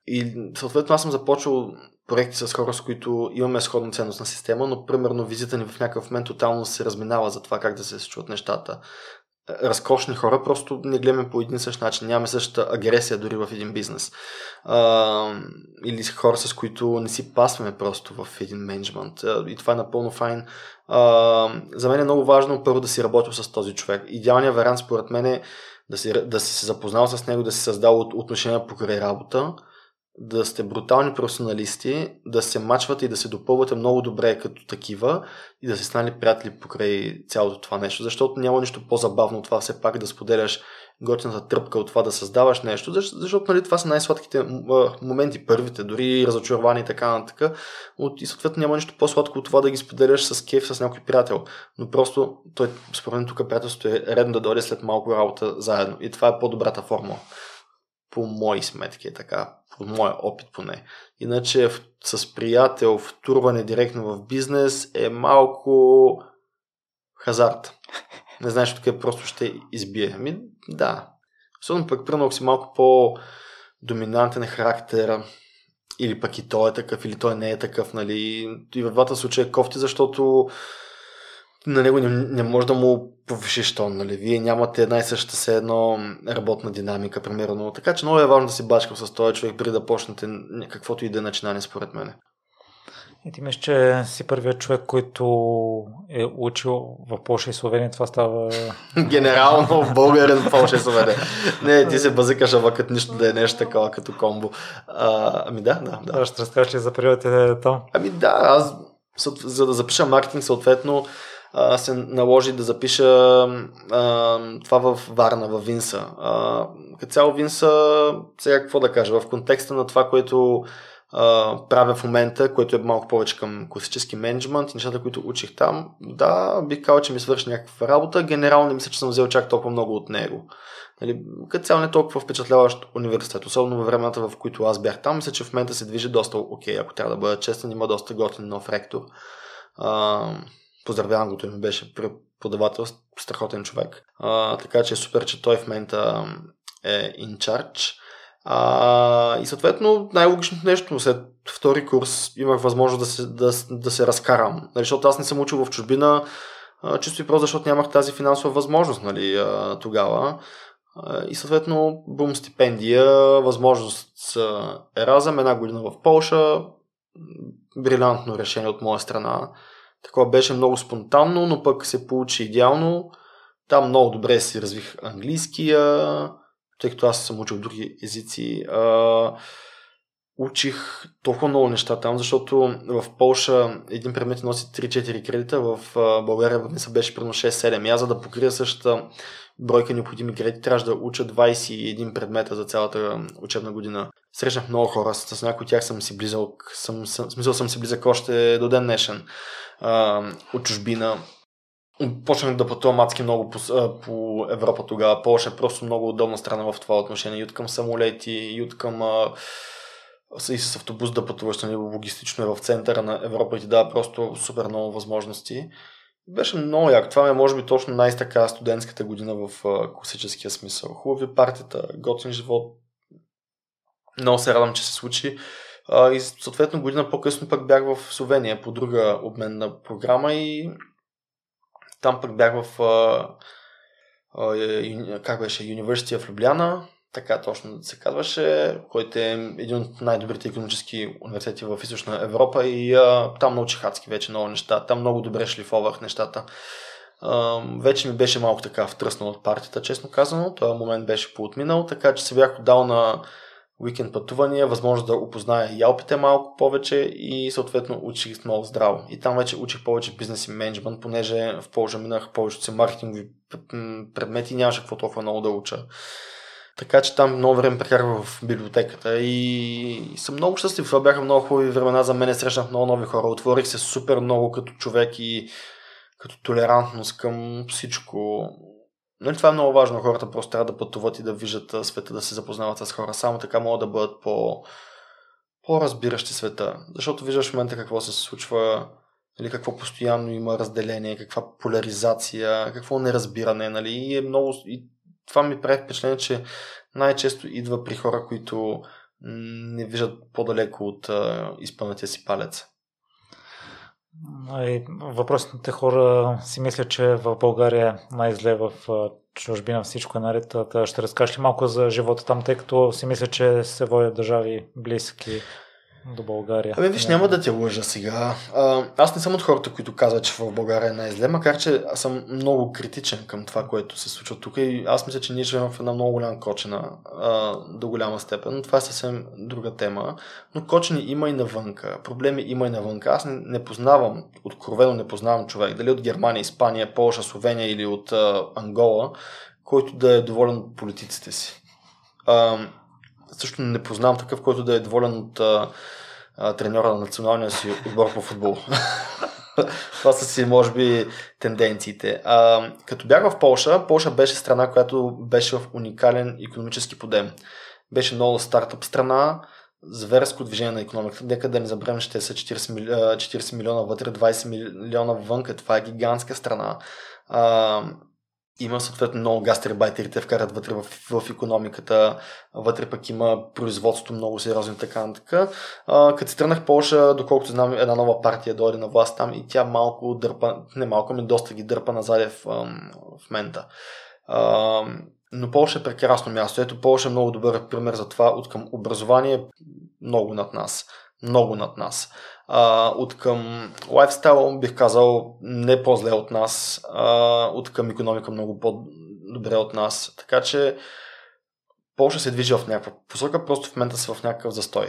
И съответно аз съм започвал проекти с хора, с които имаме сходна ценностна система, но примерно визита ни в някакъв момент тотално се разминава за това как да се случват нещата разкошни хора, просто не гледаме по един същ начин. Нямаме същата агресия дори в един бизнес. А, или хора, с които не си пасваме просто в един менеджмент. И това е напълно файн. А, за мен е много важно първо да си работил с този човек. Идеалният вариант според мен е да си, да си се запознал с него, да си създал отношения покрай работа да сте брутални професионалисти, да се мачвате и да се допълвате много добре като такива и да се станали приятели покрай цялото това нещо, защото няма нищо по-забавно от това все пак да споделяш готината тръпка от това да създаваш нещо, защото нали, това са най-сладките моменти, първите, дори разочаровани и така нататък. И съответно няма нищо по-сладко от това да ги споделяш с кеф с някой приятел. Но просто той, според мен тук приятелството е редно да дойде след малко работа заедно. И това е по-добрата формула по мои сметки е така, по моя опит поне. Иначе с приятел втурване директно в бизнес е малко хазарт. не знаеш откъде просто ще избие. Ами, да. Особено пък, примерно, си малко по-доминантен характер, или пък и той е такъв, или той не е такъв, нали. И в двата случая е кофти, защото на него не, не може да му повишиш тон, нали? Вие нямате една и съща се едно работна динамика, примерно. Така че много е важно да си бачкал с този човек, преди да почнете каквото и да е начинание, според мен. И ти мислиш, че си първият човек, който е учил в Польша и Словения, това става... Генерално в българин в Польша и Словения. Не, ти се базикаш, ама като нищо да е нещо такова като комбо. А, ами да, да, да. Ще разкажеш ли за периодите там? Ами да, аз за да запиша маркетинг, съответно, се наложи да запиша а, това в Варна, в Винса. А, като цяло Винса, сега какво да кажа, в контекста на това, което а, правя в момента, което е малко повече към класически менеджмент и нещата, които учих там, да, бих казал, че ми свърши някаква работа. Генерално не мисля, че съм взел чак толкова много от него. Нали, като цяло не е толкова впечатляващ университет, особено във времената, в които аз бях там. Мисля, че в момента се движи доста окей, okay, ако трябва да бъда честен, има доста готин нов ректор. А, поздравявам го, той ми беше преподавател, страхотен човек. А, така че е супер, че той в момента е in charge. А, и съответно най-логичното нещо, след втори курс имах възможност да се, да, да се разкарам. Нали, защото аз не съм учил в чужбина, чисто и просто защото нямах тази финансова възможност нали, тогава. И съответно бум стипендия, възможност с Еразъм, една година в Полша, брилянтно решение от моя страна. Такова беше много спонтанно, но пък се получи идеално. Там много добре си развих английския, тъй като аз съм учил други езици. А, учих толкова много неща там, защото в Полша един предмет носи 3-4 кредита, в България в Ниса беше примерно 6-7. И аз за да покрия същата бройка необходими кредити, трябваше да уча 21 предмета за цялата учебна година. Срещнах много хора, с някои от тях съм си близък, съм, съм, смисъл съм си близък още до ден днешен а, от чужбина. Почнах да пътувам адски много по, по Европа тогава. Полша е просто много удобна страна в това отношение. И от към самолети, и от към а, и с автобус да пътуваш нали, логистично е в центъра на Европа и ти дава просто супер много възможности. Беше много як. Това е може би точно най-така студентската година в а, класическия смисъл. Хубави партията, готин живот. Много се радвам, че се случи. И съответно година по-късно пък бях в Словения по друга обменна програма и там пък бях в а, а, как беше, University в Любляна, така точно се казваше, който е един от най-добрите економически университети в Източна Европа и а, там научих адски вече много неща. Там много добре шлифовах нещата. А, вече ми беше малко така втръснал от партията, честно казано. Този момент беше поотминал, така че се бях отдал на уикенд пътувания, възможност да опозная ялпите малко повече и съответно учих много здраво. И там вече учих повече бизнес и менеджмент, понеже в Польша минах повечето си маркетингови предмети и нямаше какво толкова много да уча. Така че там много време прекарвах в библиотеката и съм много щастлив. Това бяха много хубави времена за мен. Срещнах много нови хора. Отворих се супер много като човек и като толерантност към всичко. Нали, това е много важно. Хората просто трябва да пътуват и да виждат света, да се запознават с хора. Само така могат да бъдат по, по-разбиращи света. Защото виждаш в момента какво се случва, нали, какво постоянно има разделение, каква поляризация, какво неразбиране. Нали, и е много, и това ми прави впечатление, че най-често идва при хора, които не виждат по-далеко от а, изпълнатия си палец. Въпросните хора си мислят, че в България най-зле в чужбина всичко е наред. Ще разкажеш ли малко за живота там, тъй като си мисля, че се водят държави близки до България. Абе, виж, няма да те лъжа сега. А, аз не съм от хората, които казват, че в България е най-зле, макар че аз съм много критичен към това, което се случва тук и аз мисля, че ние живеем в една много голяма кочина а, до голяма степен, но това е съвсем друга тема. Но кочени има и навънка, проблеми има и навънка. Аз не, не познавам, откровено не познавам човек, дали от Германия, Испания, Полша, Словения или от а, Ангола, който да е доволен от политиците си. А, също не познавам такъв, който да е доволен от а, а, треньора на националния си отбор по футбол. Това са си, може би, тенденциите. А, като бях в Полша, Полша беше страна, която беше в уникален економически подем. Беше много стартъп страна, зверско движение на економиката. Нека да не забравим, те са 40, мили, 40 милиона вътре, 20 милиона вън. Това е гигантска страна. А, има съответно много гастрибайтери, те вкарат вътре в, в економиката, вътре пък има производство много сериозно и така нататък. Като се тръгнах Польша, доколкото знам, една нова партия дойде на власт там и тя малко дърпа, не малко, ми доста ги дърпа назад в, в мента. Но Польша е прекрасно място. Ето Польша е много добър пример за това. От към образование много над нас. Много над нас. От към лайфстайл бих казал не по-зле от нас. А, от към економика много по-добре от нас. Така че Польша се движи в някаква посока, просто в момента са в някакъв застой.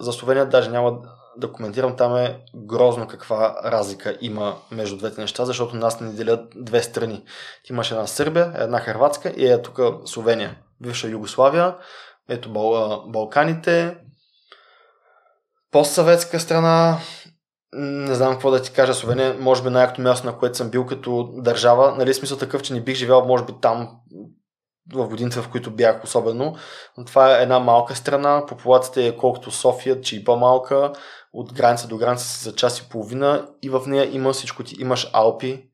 За Словения даже няма да коментирам, там е грозно каква разлика има между двете неща, защото нас не делят две страни. Ти имаш една Сърбия, една Хрватска и е тук Словения, бивша Югославия, ето Бал, Балканите, постсъветска страна, не знам какво да ти кажа, Словения, може би най-акто място, на което съм бил като държава. Нали, смисъл такъв, че не бих живял, може би там в годините, в които бях особено. Но това е една малка страна, популацията е колкото София, че и по-малка, от граница до граница си за час и половина и в нея има всичко. Ти имаш Алпи,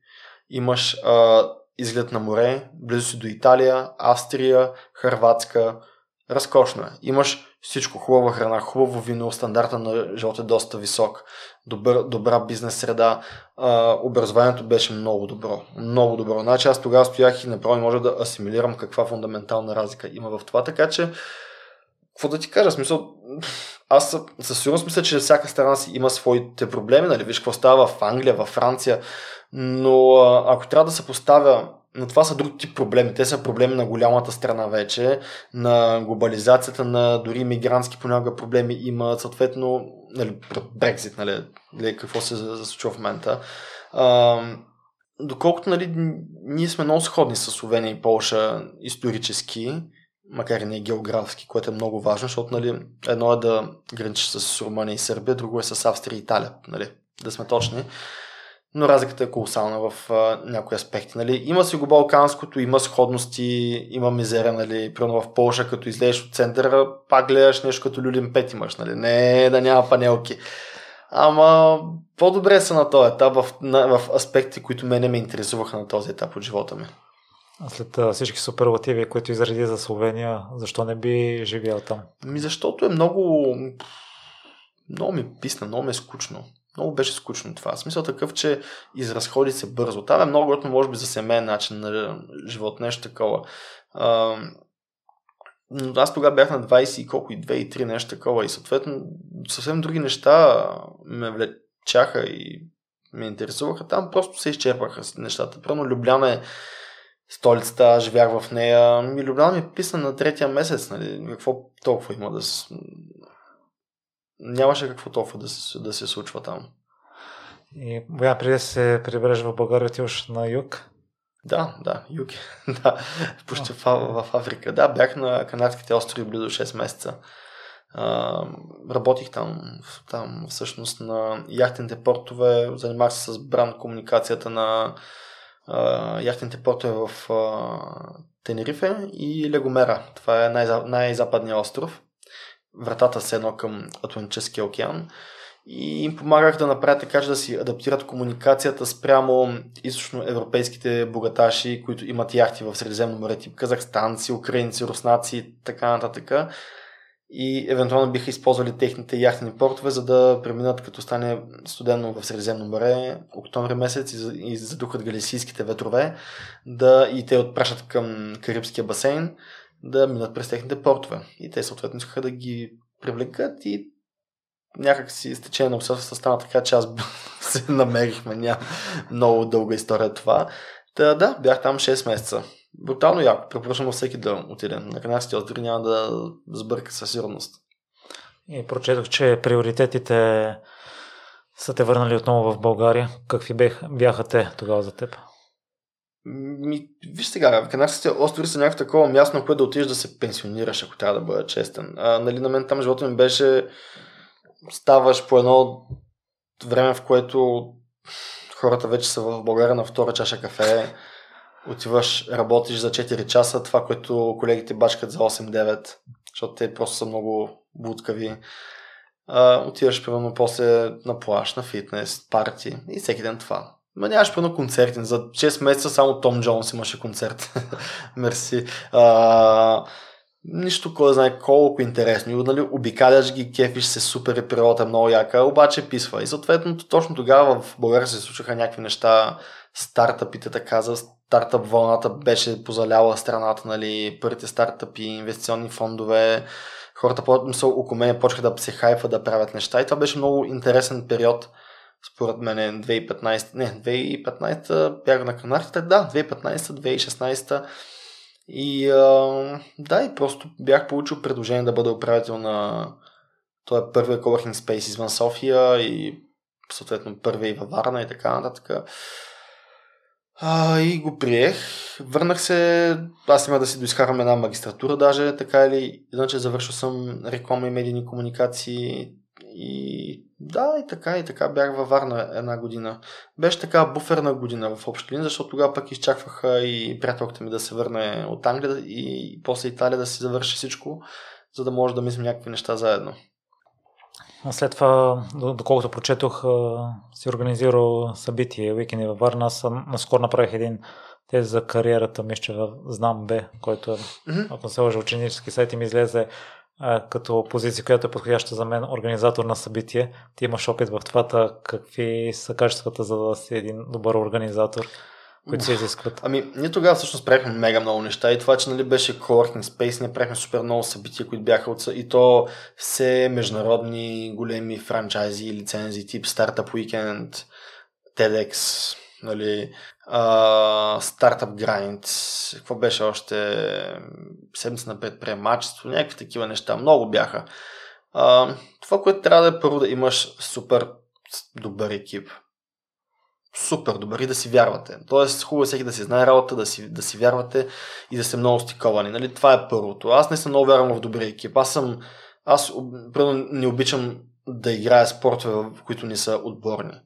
имаш а, изглед на море, близо си до Италия, Австрия, Харватска. Разкошно е. Имаш всичко, хубава храна, хубаво вино, стандарта на живота е доста висок, добър, добра бизнес среда, а, образованието беше много добро, много добро. Значи аз тогава стоях и направо може да асимилирам каква фундаментална разлика има в това, така че какво да ти кажа, смисъл, аз със сигурност мисля, че всяка страна си има своите проблеми, нали, виж какво става в Англия, в Франция, но ако трябва да се поставя но това са друг тип проблеми. Те са проблеми на голямата страна вече, на глобализацията, на дори мигрантски понякога проблеми има, съответно, нали, Брекзит, нали, нали, какво се случва в момента. А, доколкото нали, ние сме много сходни с Словения и Полша исторически, макар и не географски, което е много важно, защото нали, едно е да граничиш с Румъния и Сърбия, друго е с Австрия и Италия, нали, да сме точни но разликата е колосална в а, някои аспекти. Нали. Има си го балканското, има сходности, има мизерия, нали. Примерно в Польша, като излезеш от центъра, пак гледаш нещо като люлин пет имаш, нали. Не да няма панелки. Ама по-добре са на този етап в, на, в аспекти, които мене ме интересуваха на този етап от живота ми. След всички суперлативи, които изради за Словения, защо не би живял там? Ми защото е много... Много ми писна, много ми е скучно. Много беше скучно това. Смисъл такъв, че изразходи се бързо. Там е много готно, може би, за семейен начин на живот, нещо такова. А, но аз тогава бях на 20 и колко и 2 и 3 нещо такова и съответно съвсем други неща ме влечаха и ме интересуваха. Там просто се изчерпаха нещата. Пръвно Любляна е столицата, живях в нея. Ми Любляна ми писна на третия месец. Нали? Какво толкова има да, нямаше какво толкова да се, да се случва там. И Боян, преди да се прибереш в България, отиваш на юг? Да, да, юг. да, почти в, в Африка. Да, бях на Канадските острови близо 6 месеца. А, работих там, там всъщност на яхтените портове, занимавах се с бранд комуникацията на а, яхтените портове в а, Тенерифе и Легомера. Това е най- най-западният остров вратата с едно към Атлантическия океан и им помагах да направят така, че да си адаптират комуникацията спрямо източноевропейските богаташи, които имат яхти в Средиземно море, тип казахстанци, украинци, руснаци и така нататък. И евентуално биха използвали техните яхтени портове, за да преминат като стане студено в Средиземно море октомври месец и задухат галисийските ветрове да и те отпращат към Карибския басейн да минат през техните портове. И те съответно искаха да ги привлекат и някак си стечение на обстоятелствата стана така, че аз се намерихме. Няма много дълга история това. Та, да, бях там 6 месеца. Брутално яко. Препоръчвам всеки да отиде. На Канарските острови няма да сбърка със сигурност. И прочетох, че приоритетите са те върнали отново в България. Какви бяха те тогава за теб? Ми, виж сега, Канарските острови са някакво такова място, на което да отидеш да се пенсионираш, ако трябва да бъда честен. А, нали, на мен там живота ми беше ставаш по едно време, в което хората вече са в България на втора чаша кафе, отиваш, работиш за 4 часа, това, което колегите бачкат за 8-9, защото те просто са много будкави. А, отиваш, примерно, после на плаш, на фитнес, парти и всеки ден това Ма нямаш пълно концерти. За 6 месеца само Том Джонс имаше концерт. Мерси. А, нищо кой знае колко интересно. Нали, обикаляш ги, кефиш се супер и природата е много яка, обаче писва. И съответно точно тогава в България се случваха някакви неща, стартъпите, така за стартъп вълната беше позаляла страната, нали, първите стартъпи, инвестиционни фондове, хората около мен почнаха да се хайфа да правят неща и това беше много интересен период според мен 2015, не, 2015 бях на Канарите, да, 2015, 2016 и а, да, и просто бях получил предложение да бъда управител на той е първият coworking space извън София и съответно първия и във Варна и така нататък. А, и го приех. Върнах се, аз има да си доизкарам една магистратура даже, така или иначе завършил съм реклама и медийни комуникации и да, и така, и така бях във Варна една година. Беше така буферна година в общи линии, защото тогава пък изчакваха и приятелката ми да се върне от Англия и после Италия да си завърши всичко, за да може да мислим някакви неща заедно. След това, доколкото прочетох, си организирал събитие, уикенди във Варна. Аз наскоро направих един тез за кариерата, мисля, Знам Б, който е, ако се лъжа, ученически сайт и ми излезе като позиция, която е подходяща за мен, организатор на събитие. Ти имаш опит в това, какви са качествата за да си един добър организатор? които се изискват. Ами, ние тогава всъщност правихме мега много неща и това, че нали, беше coworking space, ние правихме супер много събития, които бяха от... и то все международни големи франчайзи, лицензии, тип Startup Weekend, TEDx, нали, uh, Startup Grind, какво беше още, седмица на предприемачество, някакви такива неща, много бяха. Uh, това, което трябва да е първо да имаш супер добър екип супер добър и да си вярвате. Тоест, хубаво е всеки да си знае работа, да си, да си вярвате и да сте много стиковани. Нали? Това е първото. Аз не съм много вярвам в добрия екип. Аз съм, аз не обичам да играя спортове, които не са отборни.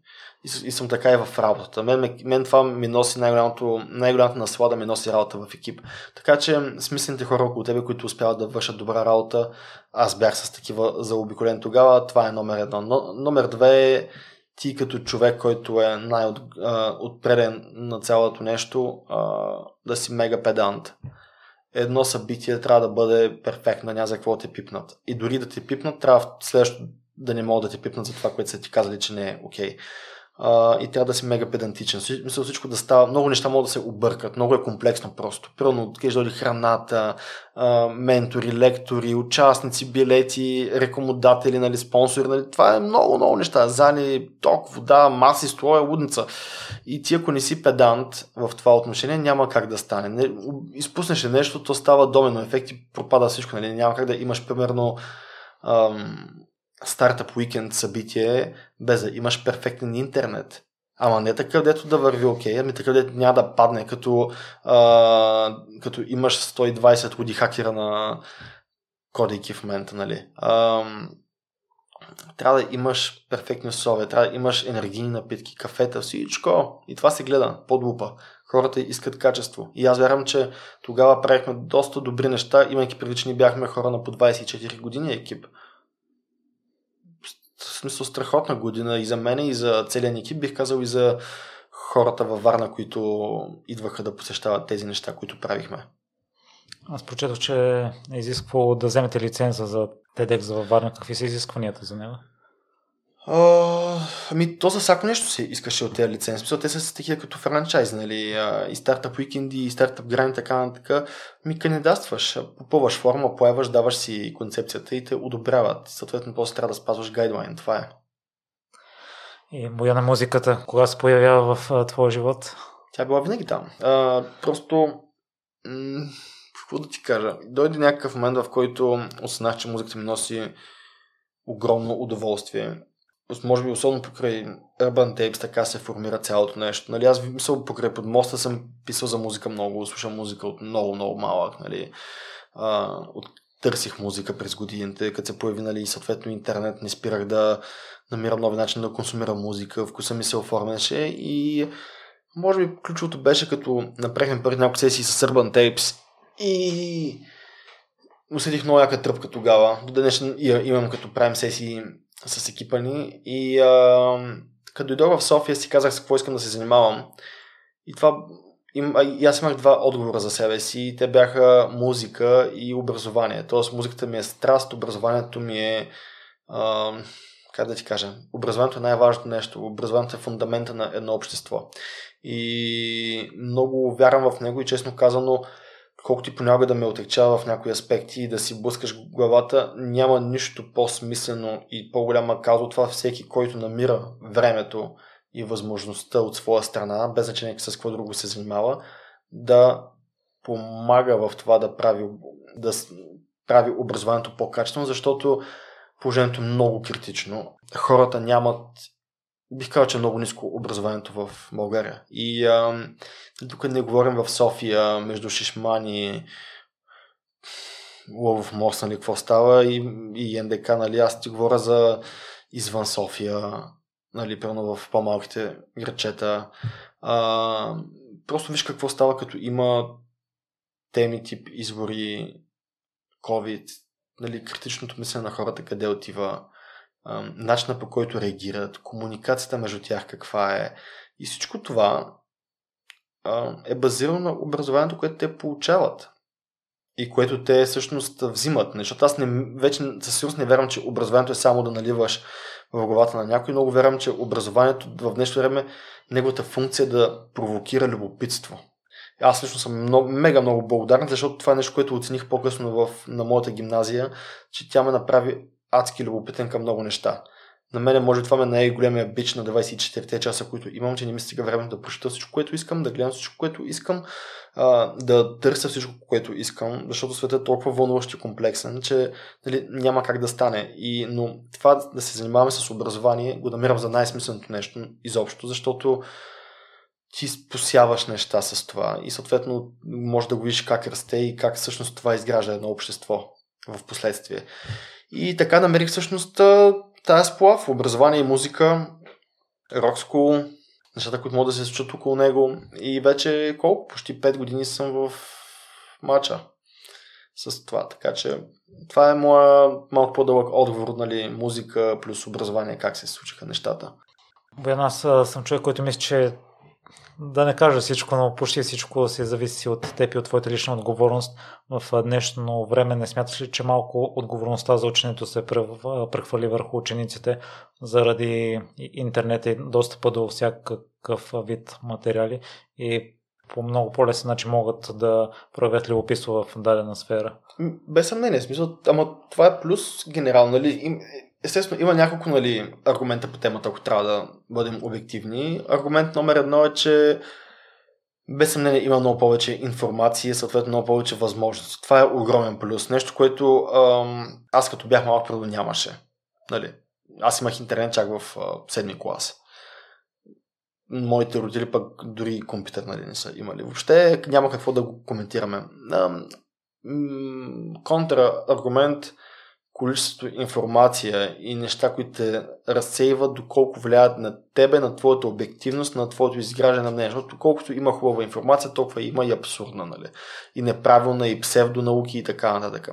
И, и съм така и в работата. Мен, мен това ми носи най-голямото, най-голямата наслада ми носи работа в екип. Така че смислените хора около тебе, които успяват да вършат добра работа, аз бях с такива заобиколен тогава, това е номер едно. Но, номер две е ти като човек, който е най-отпреден на цялото нещо, да си мега педант. Едно събитие трябва да бъде перфектно, няма за какво те пипнат. И дори да те пипнат, трябва следващото да не могат да те пипнат за това, което са ти казали, че не е окей. Okay а, и трябва да си мега педантичен. Мисля всичко да става, много неща могат да се объркат, много е комплексно просто. Първо откъде дойде храната, а, ментори, лектори, участници, билети, рекомодатели, нали, спонсори, нали, това е много, много неща. Зали, ток, вода, маси, слоя, лудница. И ти ако не си педант в това отношение, няма как да стане. Не, изпуснеш нещо, то става домено ефект и пропада всичко. Нали? Няма как да имаш примерно ам, стартъп уикенд събитие, без да имаш перфектен интернет. Ама не такъв, дето да върви окей, okay, ами такъв, дето няма да падне, като, а, като имаш 120 луди хакера на кодейки в момента, нали. А, трябва да имаш перфектни условия, трябва да имаш енергийни напитки, кафета, всичко. И това се гледа под лупа. Хората искат качество. И аз вярвам, че тогава правихме доста добри неща, имайки ни бяхме хора на по 24 години екип в смисъл страхотна година и за мен, и за целия екип, бих казал и за хората във Варна, които идваха да посещават тези неща, които правихме. Аз прочетох, че е изисквало да вземете лиценза за TEDx във Варна. Какви са изискванията за него? Ами, то за всяко нещо си искаше от тези лицензи. Смисъл, те са такива като франчайз, нали? Uh, и стартъп уикенди, и стартъп грани, така на така. Ми кандидатстваш, попълваш форма, появаш, даваш си концепцията и те одобряват. Съответно, после трябва да спазваш гайдлайн. Това е. И боя на музиката, кога се появява в твоя живот? Тя била винаги там. Uh, просто м- какво да ти кажа? Дойде някакъв момент, в който осъзнах, че музиката ми носи огромно удоволствие може би особено покрай Urban Tapes така се формира цялото нещо. Нали, аз мисля, покрай под моста съм писал за музика много, слушам музика от много, много малък. Нали. А, от, търсих музика през годините, като се появи нали, съответно интернет, не спирах да намирам нови начин да консумирам музика, вкуса ми се оформяше и може би ключовото беше като направихме първи няколко сесии с Urban Tapes и усетих много яка тръпка тогава. До днес имам като правим сесии с екипа ни и а, като дойдох в София си казах с какво искам да се занимавам. И това им, и аз имах два отговора за себе си. Те бяха музика и образование. Тоест музиката ми е страст, образованието ми е а, как да ти кажа, образованието е най-важното нещо. Образованието е фундамента на едно общество. И много вярвам в него и честно казано, колкото и понякога да ме отекчава в някои аспекти и да си блъскаш главата, няма нищо по-смислено и по-голяма каза от това всеки, който намира времето и възможността от своя страна, без значение с какво друго се занимава, да помага в това да прави, да прави образованието по-качествено, защото положението е много критично. Хората нямат бих казал, че е много ниско образованието в България. И а, тук не говорим в София, между Шишмани, Ловов мост, нали, какво става и, и НДК, нали, аз ти говоря за извън София, нали, пълно в по-малките градчета. А, просто виж какво става, като има теми тип избори, COVID, нали, критичното мислене на хората къде отива, начина по който реагират, комуникацията между тях каква е. И всичко това е базирано на образованието, което те получават и което те всъщност взимат. Защото аз не, вече със сигурност не вярвам, че образованието е само да наливаш в главата на някой. Много вярвам, че образованието в днешно време неговата функция е да провокира любопитство. Аз лично съм много, мега много благодарен, защото това е нещо, което оцених по-късно в, на моята гимназия, че тя ме направи адски любопитен към много неща. На мен може това ме най-големия бич на 24-те часа, които имам, че не ми стига време да прочета всичко, което искам, да гледам всичко, което искам, а, да търся всичко, което искам, защото светът е толкова вълнуващ и комплексен, че нали, няма как да стане. И, но това да се занимаваме с образование го намирам за най-смисленото нещо изобщо, защото ти посяваш неща с това и съответно може да го видиш как расте и как всъщност това изгражда едно общество в последствие. И така намерих всъщност тази сплав, образование и музика, рок скул, нещата, които могат да се случат около него. И вече колко? Почти 5 години съм в мача с това. Така че това е моя малко по-дълъг отговор, нали, музика плюс образование, как се случиха нещата. Боян, аз съм човек, който мисля, че да не кажа всичко, но почти всичко се зависи от теб и от твоята лична отговорност. В днешно време не смяташ ли, че малко отговорността за ученето се прехвали върху учениците заради интернет и достъпа до всякакъв вид материали и по много по-лесен начин могат да проявят любопитство в дадена сфера? Без съмнение, смисъл, ама това е плюс генерално, нали? Естествено, има няколко нали, аргумента по темата, ако трябва да бъдем обективни. Аргумент номер едно е, че без съмнение има много повече информация, съответно много повече възможности. Това е огромен плюс. Нещо, което ам, аз като бях малък преди нямаше. Нали? Аз имах интернет чак в седми клас. Моите родители пък дори компютър нали, не са имали. Въобще няма какво да го коментираме. Ам, контра аргумент – количеството информация и неща, които те разсейват, доколко влияят на тебе, на твоята обективност, на твоето изграждане на мнение. Защото колкото има хубава информация, толкова има и абсурдна, нали? И неправилна, и псевдонауки и така нататък.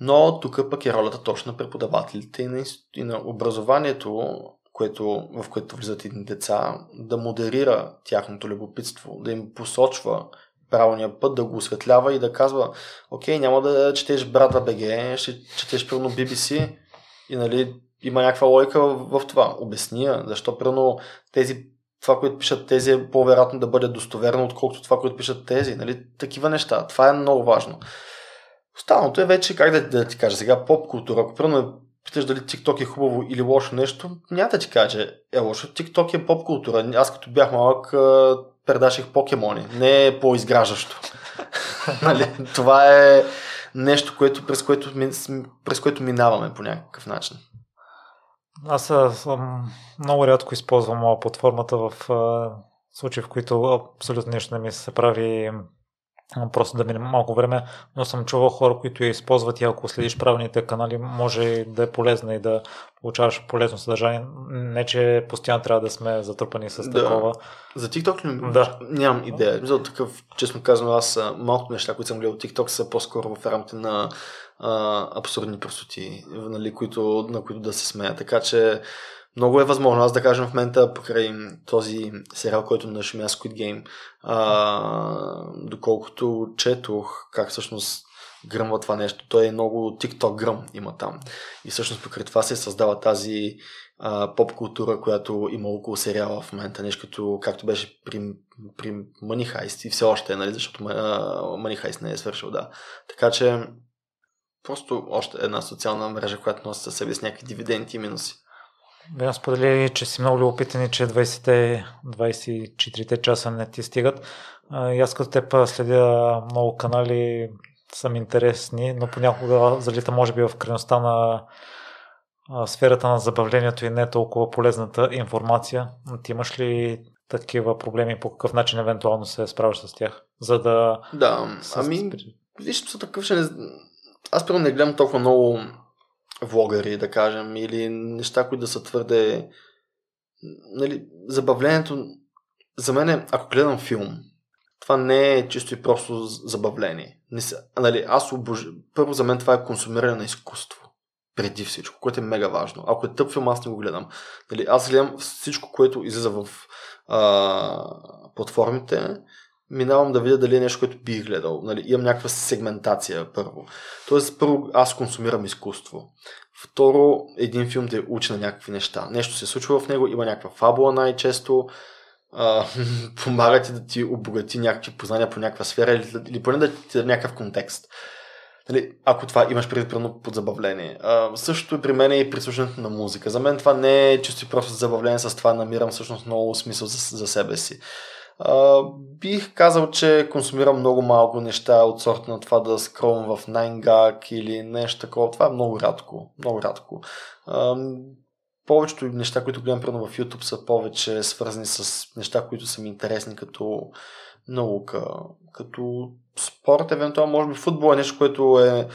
Но тук пък е ролята точно на преподавателите и на, и на образованието, което, в което влизат едни деца, да модерира тяхното любопитство, да им посочва правилния път, да го осветлява и да казва, окей, няма да четеш Брата БГ, ще четеш примерно BBC и нали, има някаква лойка в, в това. Обясня, защо примерно тези това, което пишат тези е по-вероятно да бъде достоверно, отколкото това, което пишат тези. Нали? Такива неща. Това е много важно. Останалото е вече, как да, да ти кажа сега, поп култура. Ако примерно питаш дали TikTok е хубаво или лошо нещо, няма да ти кажа, е лошо. TikTok е поп култура. Аз като бях малък, предаших покемони. Не е по-изграждащо. нали? Това е нещо, което, през, което, през което минаваме по някакъв начин. Аз съм много рядко използвам платформата в случаи, в които абсолютно нещо не ми се прави просто да мине малко време, но съм чувал хора, които я използват и ако следиш правилните канали, може да е полезна и да получаваш полезно съдържание. Не, че постоянно трябва да сме затрупани с да. такова. За TikTok ли? Да. Нямам идея. За такъв, честно казвам, аз малко неща, които съм гледал TikTok са по-скоро в рамките на а, абсурдни простоти, нали, които, на които да се смея. Така че много е възможно. Аз да кажем в момента покрай този сериал, който на Шумя Squid Game, а, доколкото четох как всъщност гръмва това нещо. Той е много TikTok гръм има там. И всъщност покрай това се създава тази а, поп култура, която има около сериала в момента. Нещо като, както беше при, при Money Heist и все още е, нали, защото Money Heist не е свършил, да. Така че просто още една социална мрежа, която носи със себе с някакви дивиденти и минуси. Бях сподели, че си много любопитен и че 20-те, 24-те часа не ти стигат. И аз като теб следя много канали, съм интересни, но понякога залита може би в крайността на сферата на забавлението и не е толкова полезната информация. Ти имаш ли такива проблеми, по какъв начин евентуално се справяш с тях? За да... Да, ами, виж, са такъв ще не... Аз първо не гледам толкова много влогъри, да кажем, или неща, които да са твърде... Нали, забавлението... За мен, ако гледам филм, това не е чисто и просто забавление. Не са, нали, аз обож... Първо за мен това е консумиране на изкуство. Преди всичко, което е мега важно. Ако е тъп филм, аз не го гледам. Нали, аз гледам всичко, което излиза в а, платформите, минавам да видя дали е нещо, което бих гледал. Нали, имам някаква сегментация първо. Тоест, първо аз консумирам изкуство. Второ, един филм те учи на някакви неща. Нещо се случва в него, има някаква фабула най-често, а, помага ти да ти обогати някакви познания по някаква сфера или, или поне да ти даде някакъв контекст. Нали, ако това имаш преди примерно под забавление. А, същото е при мен и при на музика. За мен това не е чисто и просто забавление, с това намирам всъщност много смисъл за, за себе си. Бих казал, че консумирам много малко неща от сорта на това да скролвам в 9gag или нещо такова. Това е много рядко. Много рядко. А, повечето неща, които гледам прено в YouTube са повече свързани с неща, които са ми интересни като наука, като спорт, евентуално може би футбол е нещо, което е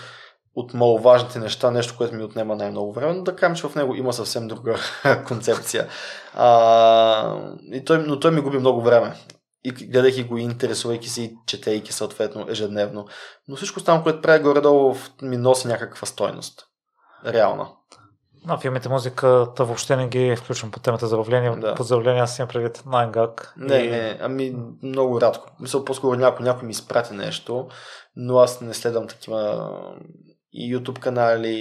от маловажните неща, нещо, което ми отнема най-много време, но да кажем, че в него има съвсем друга концепция. А, и той, но той ми губи много време. И гледайки го, интересувайки се и четейки съответно ежедневно. Но всичко останало, което правя горе-долу, ми носи някаква стойност. Реална. На филмите музиката въобще не ги включвам по темата забавление. Да. По забавление аз имам предвид Найнгак. Не, и... не, ами много рядко. Мисля, по-скоро някой, някой ми изпрати нещо, но аз не следвам такива и YouTube канали,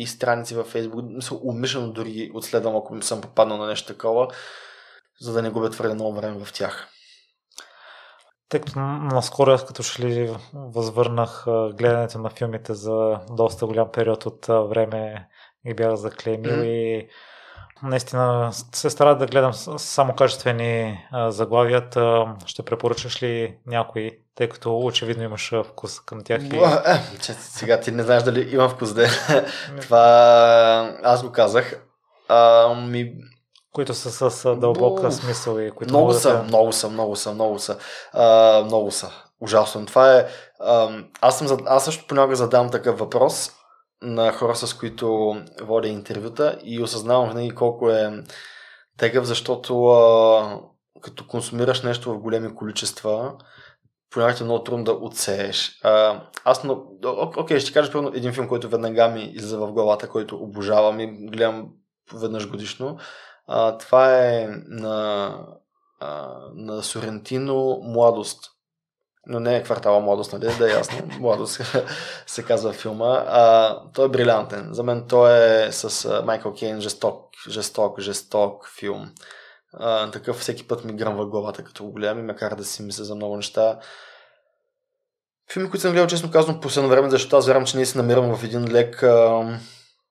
и страници във Facebook. Умишлено дори отследвам, ако съм попаднал на нещо такова, за да не губя твърде много време в тях. Тъй като наскоро аз като ще ли възвърнах гледането на филмите за доста голям период от време ги бях заклемил mm. и наистина се старая да гледам само качествени заглавията. Ще препоръчаш ли някои, тъй като очевидно имаш вкус към тях? И... Е, че, сега ти не знаеш дали имам вкус да Това аз го казах. А, ми... Които са с дълбока Бу... смисъл и които много са, да... много са, много са, много са, а, много са. Ужасно. Това е. А, аз, съм, аз също понякога задавам такъв въпрос на хора, с които водя интервюта и осъзнавам винаги колко е тегъв, защото а, като консумираш нещо в големи количества, понякога е много трудно да отсееш. А, аз, но, окей, ще кажа първо един филм, който веднага ми излиза в главата, който обожавам и гледам веднъж годишно. А, това е на, а, на Сорентино Младост но не е квартала младост, нали? Да е ясно. Младост се казва филма. А, той е брилянтен. За мен той е с Майкъл Кейн жесток, жесток, жесток филм. А, такъв всеки път ми гръмва главата, като го гледам и макар да си мисля за много неща. Филми, които съм гледал, честно казвам, последно време, защото аз вярвам, че ние се намирам в един лек, а,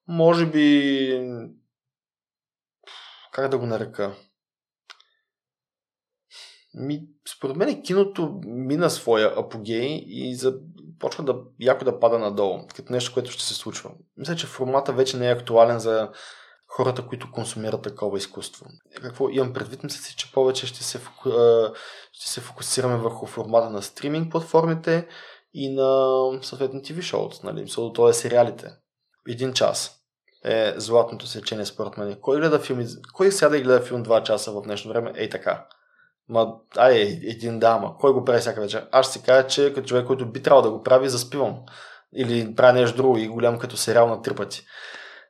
може би, как да го нарека, ми, според мен киното мина своя апогей и за... почва да яко да пада надолу, като нещо, което ще се случва. Мисля, че формата вече не е актуален за хората, които консумират такова изкуство. Какво имам предвид? Мисля си, че повече ще се, ще се фокусираме върху формата на стриминг платформите и на съответно TV шоуто, нали? Мисля, е сериалите. Един час е златното сечение според мен. Кой гледа филми? Кой сяда и гледа филм 2 часа в днешно време? Ей така. Ма, ай, един да, ама кой го прави всяка вечер? Аз ще си кажа, че като човек, който би трябвало да го прави, заспивам. или прави нещо друго и голям като сериал на три пъти.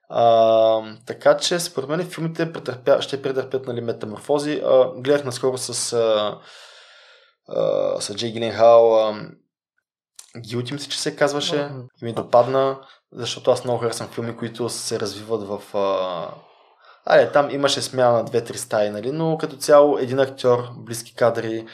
А, така че, според мен, филмите претърпя, ще претърпят нали, метаморфози. А, гледах наскоро с, а, а, с Джей Гиленхал Гилти, мисля, че се казваше. И ми допадна, защото аз много харесвам филми, които се развиват в... А... Айде, там имаше смяна на две-три стаи, нали? но като цяло един актьор, близки кадри,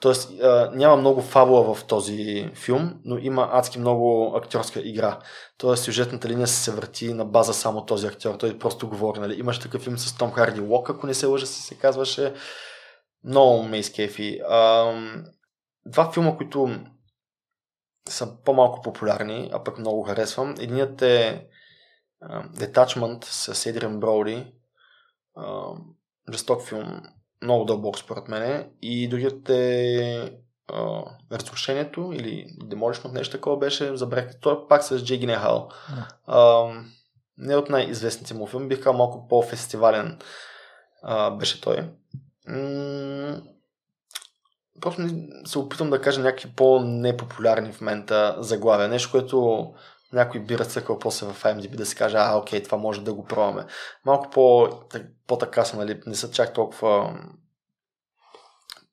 Тоест, няма много фабула в този филм, но има адски много актьорска игра. Тоест, сюжетната линия се върти на база само този актьор. Той просто говори. Нали? Имаше такъв филм с Том Харди Лок, ако не се лъжа, се, се казваше. Много ме изкефи. Два филма, които са по-малко популярни, а пък много харесвам. Единият е Detachment с Едриан Броуди. Жесток филм много дълбок според мен. И другият е а, разрушението или демолишмент, нещо такова беше, забрах. Той е пак с Джей Гинехал. Yeah. не от най-известните му филми, бих казал малко по-фестивален а, беше той. М- просто се опитвам да кажа някакви по-непопулярни в момента заглавия. Нещо, което някой би разцъкал после в IMDb да си каже, а, окей, това може да го пробваме. Малко по, по-така са, нали, не са чак толкова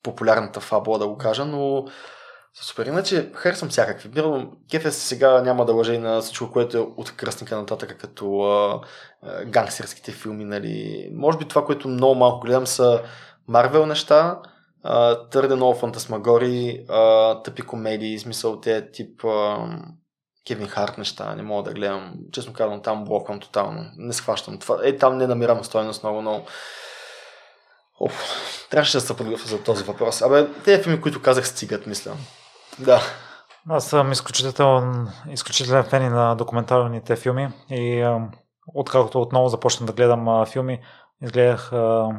популярната фабула, да го кажа, но супер. Иначе харесвам всякакви. Бирам, кефе сега няма да лъжа и на всичко, което е от кръстника нататък, като а, а, гангстерските филми, нали. Може би това, което много малко гледам са Марвел неща, а, твърде много фантасмагори, а, тъпи комедии, смисъл те тип а, Кевин Харт неща, не мога да гледам. Честно казвам, там блоквам тотално. Не схващам. Това, е, там не намирам стоеност много, много. Оф, трябваше да се подготвя за този въпрос. Абе, тези филми, които казах, стигат, мисля. Да. Аз съм изключителен, изключителен фен на документалните филми и откакто отново започна да гледам а, филми, изгледах а,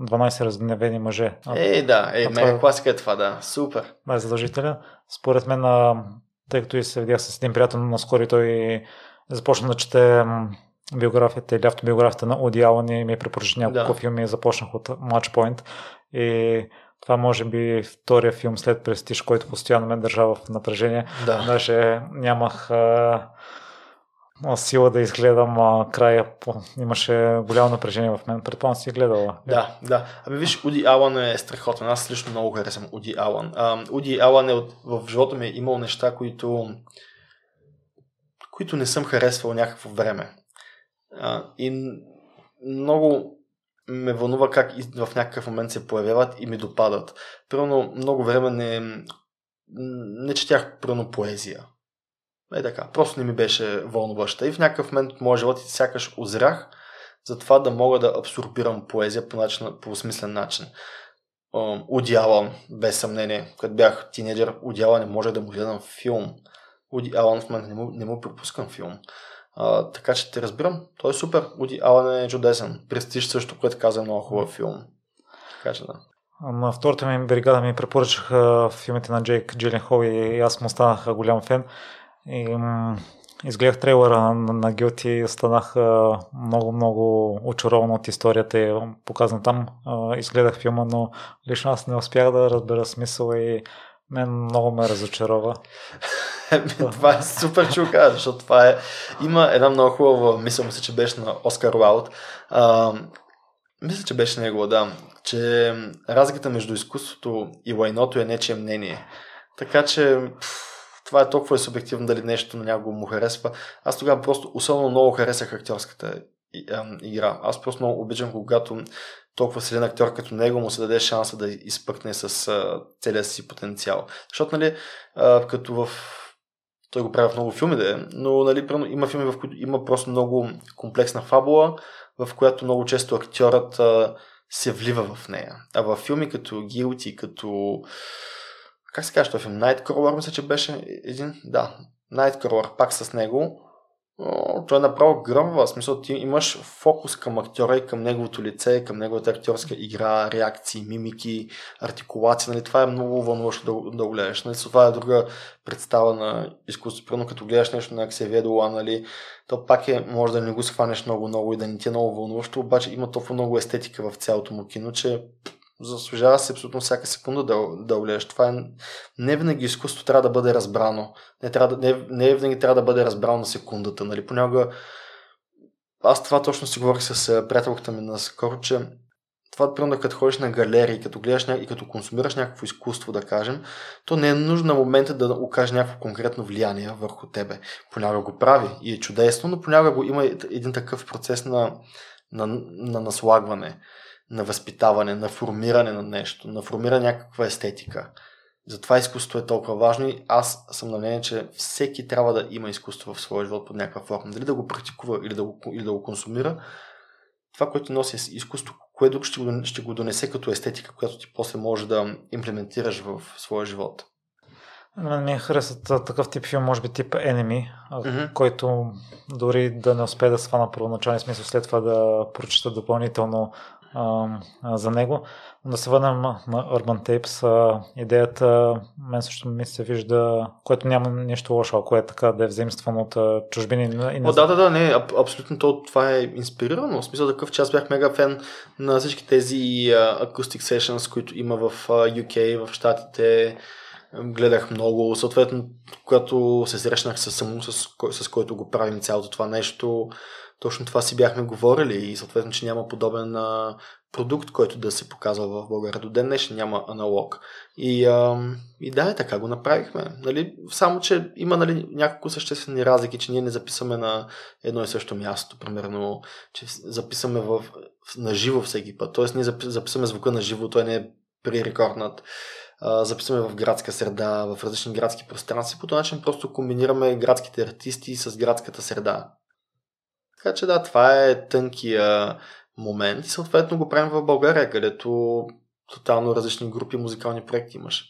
12 разневени мъже. Е, да, е, това... Е класика е това, да. Супер. Да, е задължителен. Според мен а, тъй като и се видях с един приятел наскоро и той започна да чете биографията или автобиографията на Оди Алън и ми препоръча няколко да. филми. Започнах от Match Point и това може би втория филм след Престиж, който постоянно ме държа в напрежение. Да. Даже нямах а, сила да изгледам а, края. Имаше голямо напрежение в мен. Предполагам си гледала. Да, да. Ами виж, Уди Алън е страхотен. Аз лично много харесвам Уди Алън. А, Уди Алън е от, в живота ми е имал неща, които които не съм харесвал някакво време. А, и много ме вълнува как в някакъв момент се появяват и ми допадат. Примерно много време не, не четях примерно поезия. Е така, просто не ми беше вълнуваща. И в някакъв момент от моя живот сякаш озрях за това да мога да абсорбирам поезия по, начин, по смислен начин. Удяла, без съмнение, като бях тинейджър, Удяла не може да му гледам филм. Уди Алън в момента не му, не му пропускам филм. А, така че те разбирам. Той е супер. Уди Алън е чудесен. Престиж също, което каза много хубав филм. Така че да. На втората ми бригада ми препоръчаха филмите на Джейк Джиленхол и аз му станах голям фен. И изгледах трейлера на, на Гилти и станах много-много очарован от историята и показан там. Изгледах филма, но лично аз не успях да разбера смисъл и мен много ме разочарова. това е супер чука, защото това е... Има една много хубава, мисля се, че беше на Оскар Уайлд. А, мисля, че беше него, да. Че разликата между изкуството и лайното е нечие мнение. Така че... Пфф, това е толкова субективно дали нещо на някого му харесва. Аз тогава просто особено много харесах актьорската игра. Аз просто много обичам, когато толкова силен актьор като него му се даде шанса да изпъкне с целия си потенциал. Защото, нали, като в той го прави в много филми, да е, но нали, има филми, в които има просто много комплексна фабула, в която много често актьорът се влива в нея. А в филми като Guilty, като как се казва този филм? Nightcrawler, мисля, че беше един, да, Nightcrawler, пак с него. О, той е направо гръмва. В смисъл, ти имаш фокус към актьора и към неговото лице, към неговата актьорска игра, реакции, мимики, артикулация. Нали? Това е много вълнуващо да, да гледаш. Нали? Това е друга представа на изкуството. Примерно, като гледаш нещо на Аксевия Дола, нали? то пак е, може да не го схванеш много-много и да не ти е много вълнуващо, обаче има толкова много естетика в цялото му кино, че заслужава се абсолютно всяка секунда да, да гледаш. Това е, не винаги изкуство трябва да бъде разбрано. Не, трябва не, не винаги трябва да бъде разбрано на секундата. Нали? Понякога аз това точно си говорих с приятелката ми наскоро, че това, примерно, като ходиш на галерии, като гледаш и като консумираш някакво изкуство, да кажем, то не е нужно на момента да окаже някакво конкретно влияние върху тебе. Понякога го прави и е чудесно, но понякога го има един такъв процес на, на, на наслагване, на възпитаване, на формиране на нещо, на формиране някаква естетика. Затова изкуството е толкова важно и аз съм на мнение, че всеки трябва да има изкуство в своя живот под някаква форма. Дали да го практикува или да го, или да го консумира, това, което носи изкуство, кое друго ще го, ще го донесе като естетика, която ти после може да имплементираш в своя живот. Мен ми харесват такъв тип филм, може би тип Enemy, mm-hmm. който дори да не успее да свана първоначален смисъл, след това да прочита допълнително а, а, за него. Да се върнем на Urban Tapes. А, идеята мен също ми се вижда, което няма нищо лошо, ако е така да е взаимствано от чужбини. И не... О, да, да, да, не, аб- абсолютно то, това е инспирирано. В смисъл такъв, че аз бях мега фен на всички тези uh, acoustic sessions, които има в UK, в Штатите. Гледах много. Съответно, когато се срещнах с само, с, с който го правим цялото това нещо, точно това си бяхме говорили и съответно, че няма подобен а, продукт, който да се показва в България. До ден днешен няма аналог. И, а, и да, така го направихме. Нали? Само, че има нали, няколко съществени разлики, че ние не записваме на едно и също място. Примерно, че записваме в, на живо всеки път. Тоест, ние записваме звука на живо, той не е пререкорднат. Записваме в градска среда, в различни градски пространства. По този начин просто комбинираме градските артисти с градската среда. Така че да, това е тънкия момент и съответно го правим в България, където тотално различни групи музикални проекти имаш.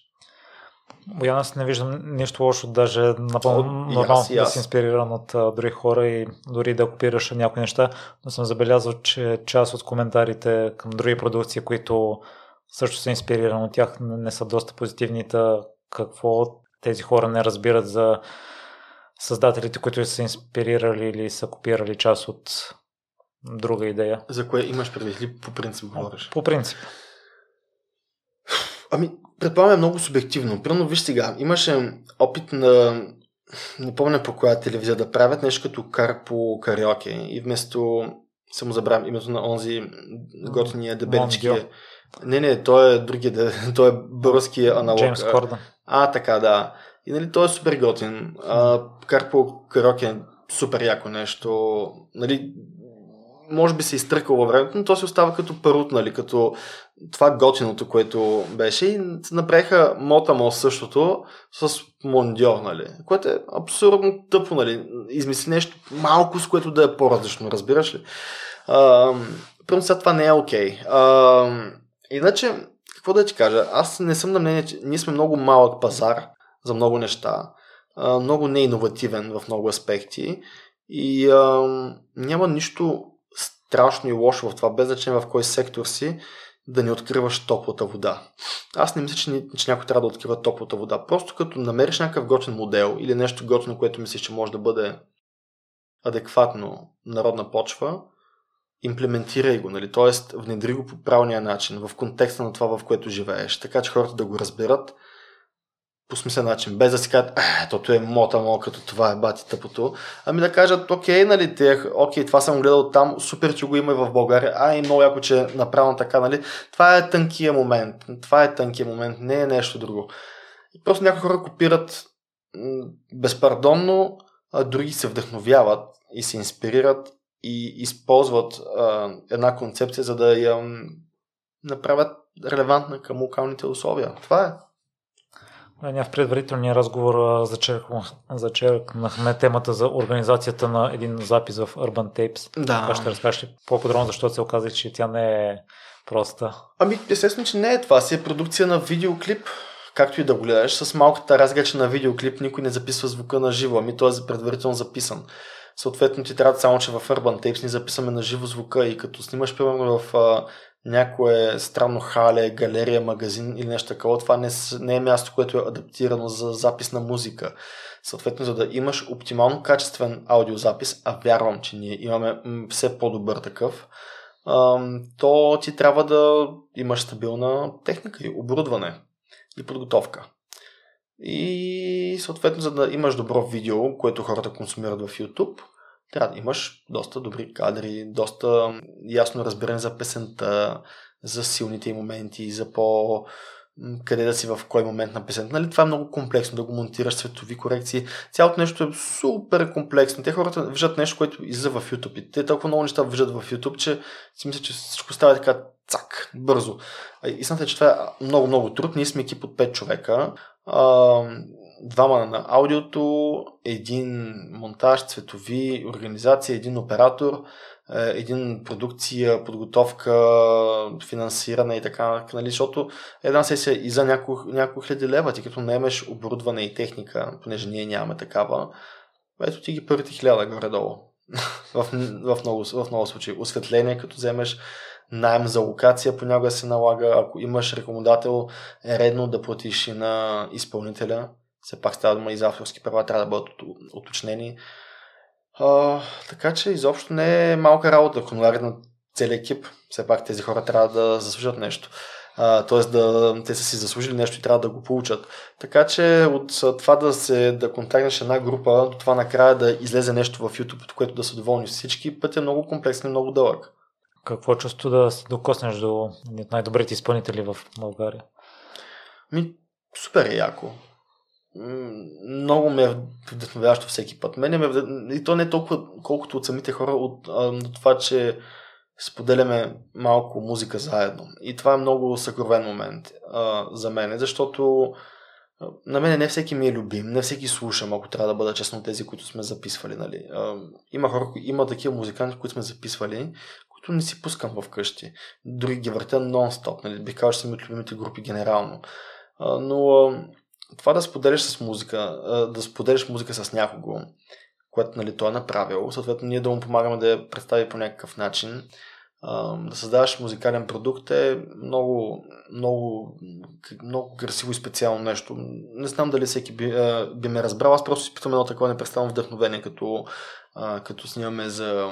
Боян, аз не виждам нищо лошо, даже напълно нормално да си инспириран от а, други хора и дори да копираш някои неща, но съм забелязал, че част от коментарите към други продукции, които също са инспирирани от тях, не са доста позитивни. Какво тези хора не разбират за създателите, които са инспирирали или са копирали част от друга идея. За кое имаш предвид ли по принцип говориш? По принцип. Ами, предполагам е много субективно. Примерно, виж сега, имаше опит на не помня по коя телевизия да правят нещо като кар по кариоке и вместо само забравям името на онзи готиния дебелички. Не, не, той е другия, той е българския аналог. Джеймс Кордън. А, така, да. И нали, той е супер готин. А, кар по кариоке е супер яко нещо. Нали, може би се изтръкал във времето, но то се остава като парут, нали, като това готиното, което беше и направиха Мотамо същото с Мондьор, нали, което е абсурдно тъпо, нали, измисли нещо малко, с което да е по-различно, разбираш ли? Първо сега това не е окей. Okay. иначе, какво да ти кажа, аз не съм на мнение, че ние сме много малък пазар за много неща, много неиновативен в много аспекти и а, няма нищо страшно и лошо в това, без значение в кой сектор си, да не откриваш топлата вода. Аз не мисля, че, че някой трябва да открива топлата вода. Просто като намериш някакъв готин модел или нещо готино, което мислиш, че може да бъде адекватно народна почва, имплементирай го, нали? т.е. внедри го по правилния начин, в контекста на това, в което живееш, така че хората да го разберат по смислен начин, без да си кажат, е, тото е мота, мол, като това е бати тъпото. Ами да кажат, окей, нали, те, окей, това съм гледал там, супер, че го има и в България, а и много яко, че е направено така, нали. Това е тънкия момент, това е тънкия момент, не е нещо друго. И просто някои хора копират безпардонно, а други се вдъхновяват и се инспирират и използват а, една концепция, за да я направят релевантна към локалните условия. Това е. Ние в предварителния разговор зачеркнахме темата за организацията на един запис в Urban Tapes. Да. Това ще разкажеш по-подробно, защото се оказа, че тя не е проста. Ами, естествено, че не е това. Си е продукция на видеоклип, както и да го гледаш, с малката разлика, че на видеоклип никой не записва звука на живо, ами той е предварително записан. Съответно ти трябва само, че в Urban Tapes ни записаме на живо звука и като снимаш примерно в някое странно хале, галерия, магазин или нещо такова, това не, не е място, което е адаптирано за запис на музика. Съответно, за да имаш оптимално качествен аудиозапис, а вярвам, че ние имаме все по-добър такъв, то ти трябва да имаш стабилна техника и оборудване и подготовка. И съответно, за да имаш добро видео, което хората консумират в YouTube, трябва да имаш доста добри кадри, доста ясно разбиране за песента, за силните моменти, за по къде да си в кой момент на песента. Нали? Това е много комплексно, да го монтираш светови корекции. Цялото нещо е супер комплексно. Те хората виждат нещо, което излиза в YouTube. И те толкова много неща виждат в YouTube, че си мисля, че всичко става така цак, бързо. Истината е, че това е много, много труд. Ние сме екип от 5 човека. Двама на аудиото, един монтаж, цветови, организация, един оператор е, един продукция, подготовка, финансиране и така, нали, защото една сесия и за няколко, няколко хиляди лева, ти като наемеш оборудване и техника, понеже ние нямаме такава, ето ти ги първите хиляда горе-долу. в, в, много, в много случаи. Осветление, като вземеш найем за локация, понякога се налага, ако имаш рекомендател, е редно да платиш и на изпълнителя. Все пак става дума и за авторски права, трябва да бъдат уточнени. А, така че изобщо не е малка работа, хонорарът на целият екип. Все пак тези хора трябва да заслужат нещо. т.е. да те са си заслужили нещо и трябва да го получат. Така че от това да се да контактнеш една група, до това накрая да излезе нещо в YouTube, от което да са доволни всички, път е много комплексен и много дълъг. Какво чувство да се докоснеш до най-добрите изпълнители в България? Ми, супер е яко много ме е вдъхновяващо всеки път. Мене ме И то не толкова колкото от самите хора, от, а, от това, че споделяме малко музика заедно. И това е много съкровен момент а, за мен, защото а, на мен не всеки ми е любим, не всеки слушам, ако трябва да бъда честно тези, които сме записвали. Нали. А, има хора, има такива музиканти, които сме записвали, които не си пускам вкъщи. Други ги въртя нон-стоп. Нали. Бих казал, че са ми от любимите групи генерално. А, но това да споделиш с музика, да споделиш музика с някого, което нали, той е направил, съответно ние да му помагаме да я представи по някакъв начин, да създаваш музикален продукт е много, много, много красиво и специално нещо. Не знам дали всеки би, би ме разбрал, аз просто изпитвам едно такова непрестанно вдъхновение, като, като снимаме за,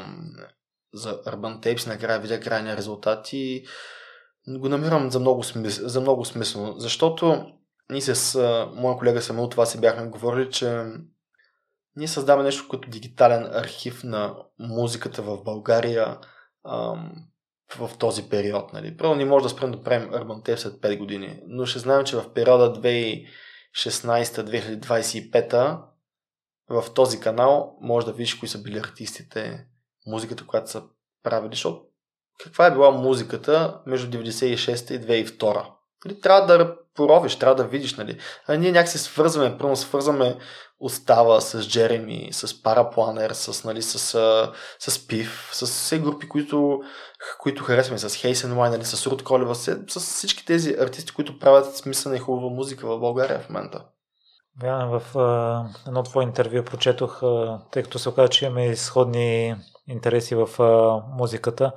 за Urban Tapes, накрая видя крайния резултат и го намирам за много, смис... за много смислено, защото ние с а, моя колега Самил това си бяхме говорили, че ние създаваме нещо като дигитален архив на музиката в България ам, в този период. Нали. Първо не може да спрем да правим Urban Tape след 5 години, но ще знаем, че в периода 2016-2025 в този канал може да видиш кои са били артистите, музиката, която са правили, защото каква е била музиката между 96 и 2002. Нали, трябва да поровиш, трябва да видиш, нали. А ние някак се свързваме, първо свързваме Остава с Джереми, с Парапланер, с, нали, с, с, с Пив, с все групи, които, които харесваме, с Хейсен Лайн, нали, с Руд Колева, с, с всички тези артисти, които правят смислена и хубава музика в България в момента. Вяна, в а, едно твое интервю прочетох, а, тъй като се оказа, че имаме изходни интереси в а, музиката.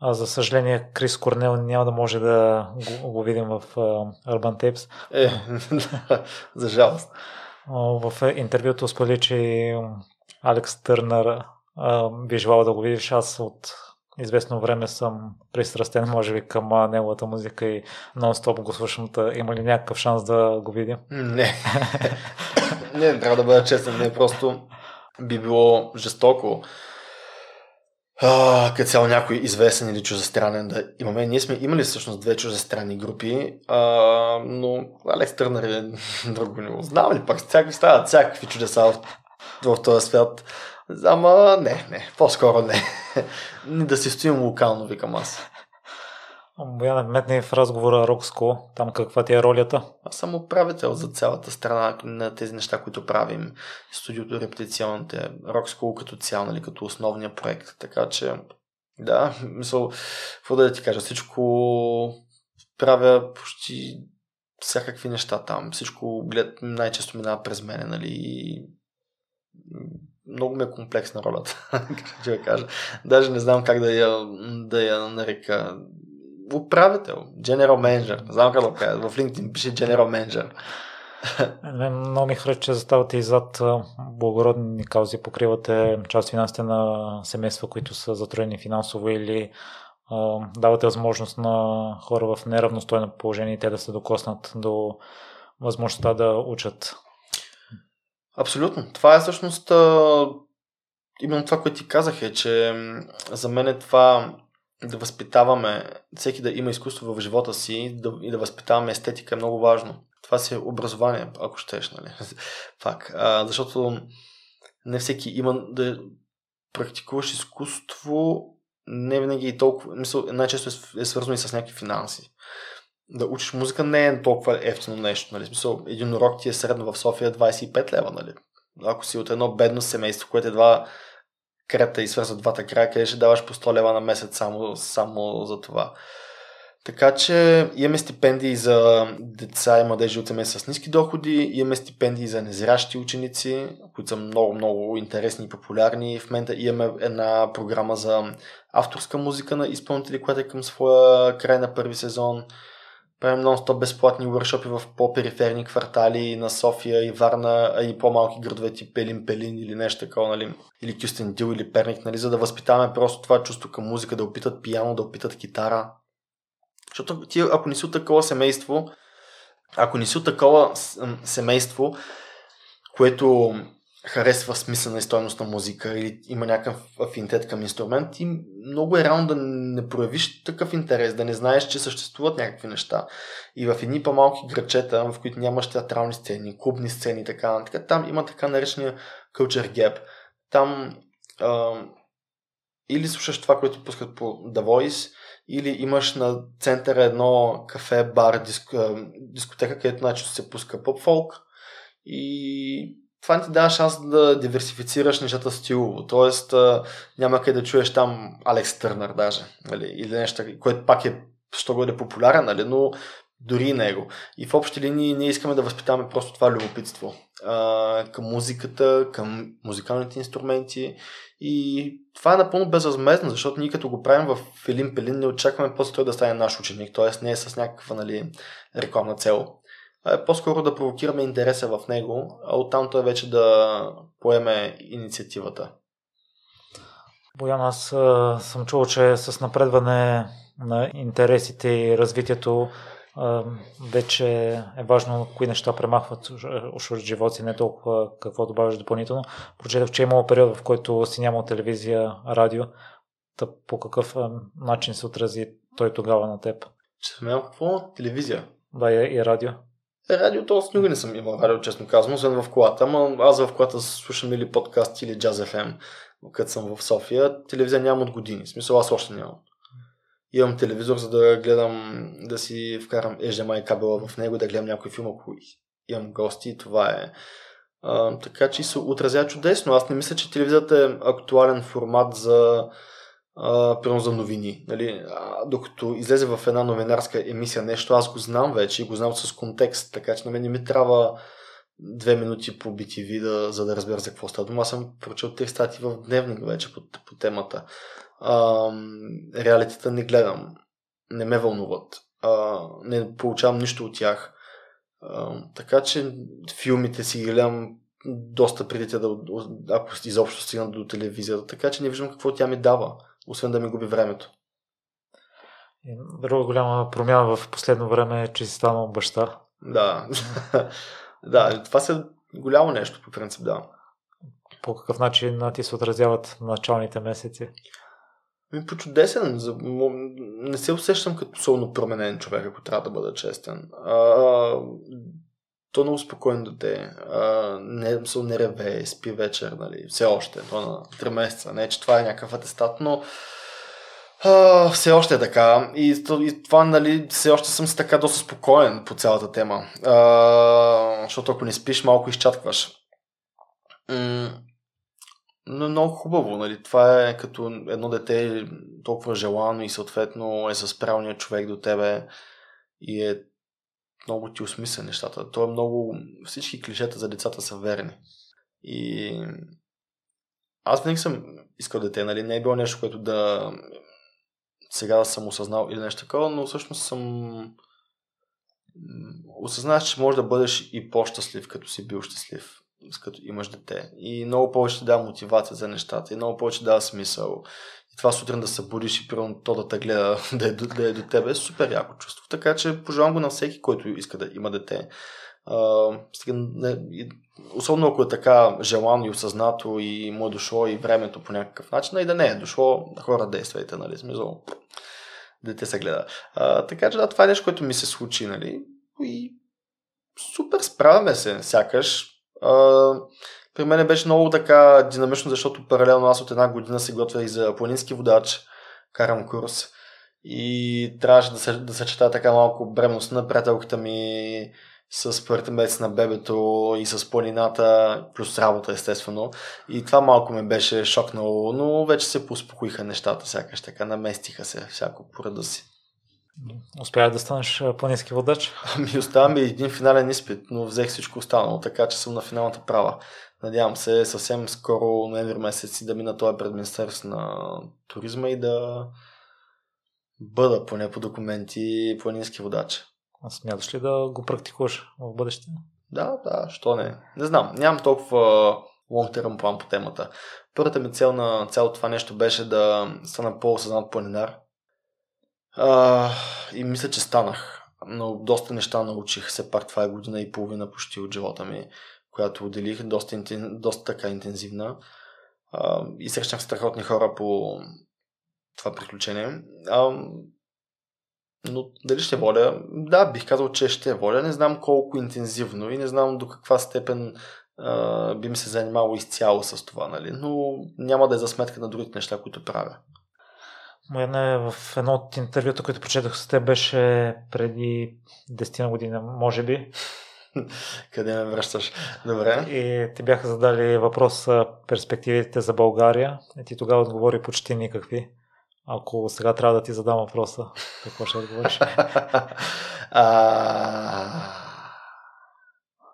А, за съжаление, Крис Корнел няма да може да го, го видим в uh, Urban Tapes. Е, за жалост. В интервюто сподели, че Алекс Търнър би желал да го видиш. Аз от известно време съм пристрастен, може би, към неговата музика и нон-стоп го слушам. Има ли някакъв шанс да го видим? Не. не, трябва да бъда честен. Не, просто би било жестоко а, като цяло някой известен или чужестранен да имаме. Ние сме имали всъщност две чужестранни групи, а, но Алекс Търнър е друго ниво. Знам ли пак, всякакви стават всякакви чудеса в, в този свят. Ама не, не, по-скоро не. не да си стоим локално, викам аз. Бояна, метне в разговора Рокско, там каква ти е ролята? Аз съм управител за цялата страна на тези неща, които правим. Студиото, репетиционните, Рокско като цяло, нали, като основния проект. Така че, да, мисъл, какво да ти кажа, всичко правя почти всякакви неща там. Всичко глед, най-често минава през мене, нали, много ме е комплексна ролята, как кажа. Даже не знам как да я, да я нарека управител, general manager. Знам как да кажа. В LinkedIn пише general manager. Много ми харесва, че заставате и зад благородни каузи, покривате част финансите на семейства, които са затроени финансово или давате възможност на хора в неравностойно положение и те да се докоснат до възможността да учат. Абсолютно. Това е всъщност именно това, което ти казах е, че за мен е това да възпитаваме, всеки да има изкуство в живота си да, и да възпитаваме естетика е много важно. Това си е образование, ако щеш, нали? Пак. А, защото не всеки има да практикуваш изкуство, не винаги и толкова, мисъл, най-често е, е свързано и с някакви финанси. Да учиш музика не е толкова ефтино нещо, нали? Смисъл, един урок ти е средно в София 25 лева, нали? Ако си от едно бедно семейство, което едва крета и свързва двата края, къде ще даваш по 100 лева на месец само, само за това. Така че имаме стипендии за деца и младежи от семейства с ниски доходи, имаме стипендии за незрящи ученици, които са много, много интересни и популярни. В момента имаме една програма за авторска музика на изпълнители, която е към своя край на първи сезон. Правим нон-стоп безплатни workshopи в по-периферни квартали на София и Варна, а и по-малки градове тип Пелин Пелин или нещо такова, нали? или Кюстендил или Перник, нали? за да възпитаваме просто това чувство към музика, да опитат пиано, да опитат китара. Защото ти, ако не си от такова семейство, ако не си от такова семейство, което харесва смисъл и стойност на музика или има някакъв афинитет към инструмент и много е рано да не проявиш такъв интерес, да не знаеш, че съществуват някакви неща. И в едни по-малки грачета, в които нямаш театрални сцени, клубни сцени и така, така там има така наречения culture gap. Там а, или слушаш това, което пускат по The Voice, или имаш на центъра едно кафе, бар, диск, дискотека, където начинно се пуска поп-фолк и това ти дава шанс да диверсифицираш нещата стилово. Тоест няма къде да чуеш там Алекс Търнър даже, нали, или нещо, което пак е що го е популярен, нали, но дори него. И в общи линии ние искаме да възпитаваме просто това любопитство а, към музиката, към музикалните инструменти и това е напълно безвъзмезно, защото ние като го правим в Филин Пелин не очакваме после той да стане наш ученик, т.е. не е с някаква нали, рекламна цел. Е по-скоро да провокираме интереса в него, а оттам той вече да поеме инициативата. Боян, аз съм чувал, че с напредване на интересите и развитието вече е важно кои неща премахват уж от живота си, не толкова какво добавяш допълнително. Прочетах, че е имало период, в който си нямал телевизия, радио. Та по какъв начин се отрази той тогава на теб? Че съм имал какво? Телевизия? Да, и, и радио. Е, радио, то с никога не съм имал радио, честно казвам, освен в колата. Ама аз в колата слушам или подкаст, или Jazz FM, като съм в София. Телевизия нямам от години. В смисъл, аз още нямам имам телевизор, за да гледам, да си вкарам HDMI кабела в него, да гледам някой филм, ако имам гости. Това е. А, така че се отразява чудесно. Аз не мисля, че телевизията е актуален формат за примерно за новини. Нали? А, докато излезе в една новинарска емисия нещо, аз го знам вече и го знам с контекст, така че на мен не ми трябва две минути по BTV, да, за да разбера за какво става. Аз съм прочел три стати в дневник вече по, по темата а, реалитета не гледам. Не ме вълнуват. А, не получавам нищо от тях. А, така че филмите си гледам доста преди те да, ако изобщо стигна до телевизията. Така че не виждам какво тя ми дава, освен да ми губи времето. Друга голяма промяна в последно време е, че си станал баща. Да. да, това се голямо нещо, по принцип, да. По какъв начин ти се отразяват началните месеци? Ми по чудесен. Не се усещам като солно променен човек, ако трябва да бъда честен. А, то много спокойно дете. А, не, не реве, спи вечер, нали, все още. То на 3 месеца. Не, че това е някакъв атестат, но а, все още е така. И, и това, нали, все още съм си така доста спокоен по цялата тема. А, защото ако не спиш, малко изчаткваш. М- но е много хубаво, нали? Това е като едно дете толкова желано и съответно е с правилния човек до тебе и е много ти осмисля нещата. То е много... Всички клишета за децата са верни. И аз винаги съм искал дете, нали? Не е било нещо, което да сега съм осъзнал или нещо такова, но всъщност съм осъзнаваш, че можеш да бъдеш и по-щастлив, като си бил щастлив като имаш дете. И много повече дава мотивация за нещата, и много повече дава смисъл. Това сутрин да се будиш и примерно то да те гледа да е, да е до тебе, е супер яко чувство. Така че пожелавам го на всеки, който иска да има дете. Uh, не, особено ако е така желано и осъзнато и му е дошло и времето по някакъв начин, и да не е дошло, хора действайте, нали, смисъл, дете се гледа. Uh, така че да, това е нещо, което ми се случи, нали, и супер справяме се, сякаш. Uh, при мен беше много така динамично, защото паралелно аз от една година се готвя и за планински водач, карам курс и трябваше да се, да съчета така малко бремност на приятелката ми с първите месец на бебето и с планината, плюс работа естествено. И това малко ме беше шокнало, но вече се поуспокоиха нещата, сякаш така наместиха се всяко пореда си. Успя да станеш планински водач? Ами остава ми един финален изпит, но взех всичко останало, така че съм на финалната права. Надявам се съвсем скоро, ноември месец, да мина това пред Министерство на туризма и да бъда поне по документи планински водач. А смяташ ли да го практикуваш в бъдеще? Да, да, що не. Не знам, нямам толкова long term план по темата. Първата ми цел на цялото това нещо беше да стана по-осъзнат планинар. А, и мисля, че станах. Но доста неща научих. Все пак това е година и половина почти от живота ми, която отделих. Доста, доста така интензивна. А, и срещнах страхотни хора по това приключение. А, но дали ще воля? Да, бих казал, че ще воля. Не знам колко интензивно и не знам до каква степен а, би ми се занимавало изцяло с това, нали? но няма да е за сметка на другите неща, които правя. Моя в едно от интервюта, които прочетох с теб, беше преди 10 на година, може би. Къде ме връщаш? Добре. И ти бяха задали въпрос перспективите за България. И ти тогава отговори почти никакви. Ако сега трябва да ти задам въпроса, какво ще отговориш? а...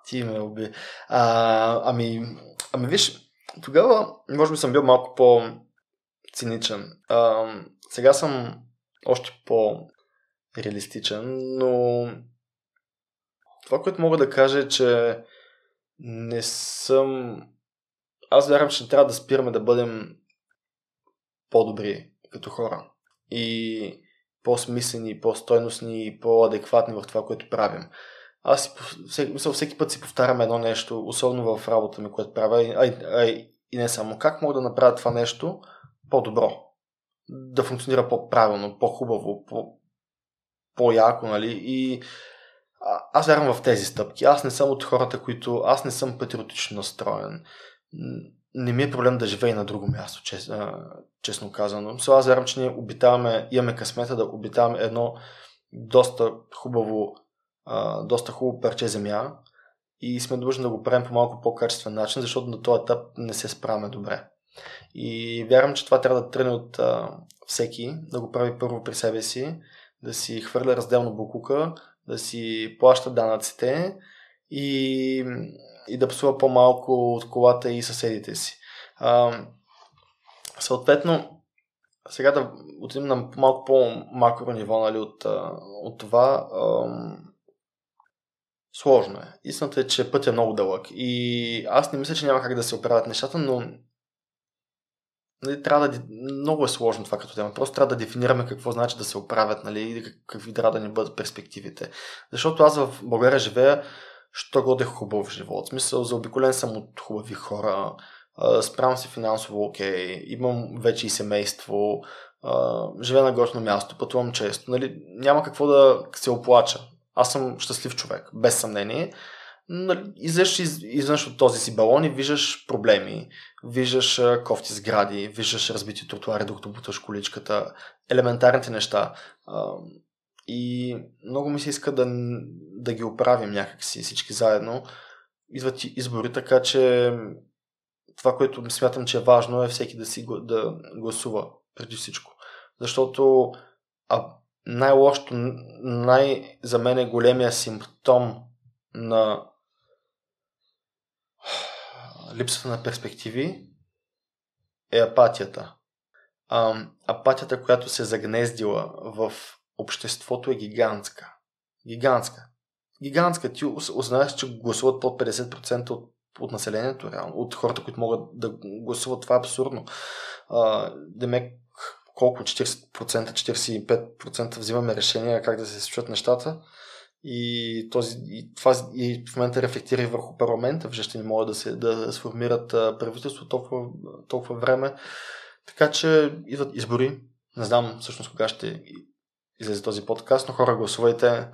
Ти ме уби. А, ами, ами виж, тогава може би съм бил малко по-циничен. А, сега съм още по-реалистичен, но това, което мога да кажа е, че не съм... Аз вярвам, че трябва да спираме да бъдем по-добри като хора. И по-смислени, по-стойностни по-адекватни в това, което правим. Аз си, всеки, всеки път си повтарям едно нещо, особено в работа ми, което правя, а, а, и не само. Как мога да направя това нещо по-добро? Да функционира по-правилно, по-хубаво, по- по-яко, нали? И аз вярвам в тези стъпки. Аз не съм от хората, които... Аз не съм патриотично настроен не ми е проблем да живея на друго място, чест, честно казано. Сега аз вярвам, че ние обитаваме, имаме късмета да обитаваме едно доста хубаво, а, доста хубаво парче земя и сме длъжни да го правим по малко по-качествен начин, защото на този етап не се справяме добре. И вярвам, че това трябва да тръгне от а, всеки, да го прави първо при себе си, да си хвърля разделно букука, да си плаща данъците и и да псува по-малко от колата и съседите си. А, съответно, сега да отидем на малко по-макро ниво нали, от, от това. А, сложно е. Истината е, че път е много дълъг. И аз не мисля, че няма как да се оправят нещата, но нали, трябва да. Много е сложно това като тема. Просто трябва да дефинираме какво значи да се оправят, нали, и какви трябва да ни бъдат перспективите. Защото аз в България живея що годе хубав живот. В смисъл, заобиколен съм от хубави хора, справям се финансово окей, имам вече и семейство, живея на гостно място, пътувам често. Нали, няма какво да се оплача. Аз съм щастлив човек, без съмнение. Нали, излезеш извънш от този си балон и виждаш проблеми, виждаш кофти сгради, виждаш разбити тротуари, докато буташ количката, елементарните неща. И много ми се иска да, да ги оправим някакси всички заедно. Идват избори, така че това, което смятам, че е важно е всеки да си да гласува преди всичко. Защото а най-лошото, най- за мен е големия симптом на липсата на перспективи е апатията. А, апатията, която се е загнездила в обществото е гигантска. Гигантска. Гигантска. Ти узнаеш, че гласуват под 50% от, от населението, реално, от хората, които могат да гласуват. Това е абсурдно. А, демек, колко 40%, 45% взимаме решения как да се случват нещата. И, този, и това и в момента рефлектира и върху парламента, в ще не могат да се да сформират правителство толкова, толкова време. Така че идват избори. Не знам всъщност кога ще излезе този подкаст, но хора гласувайте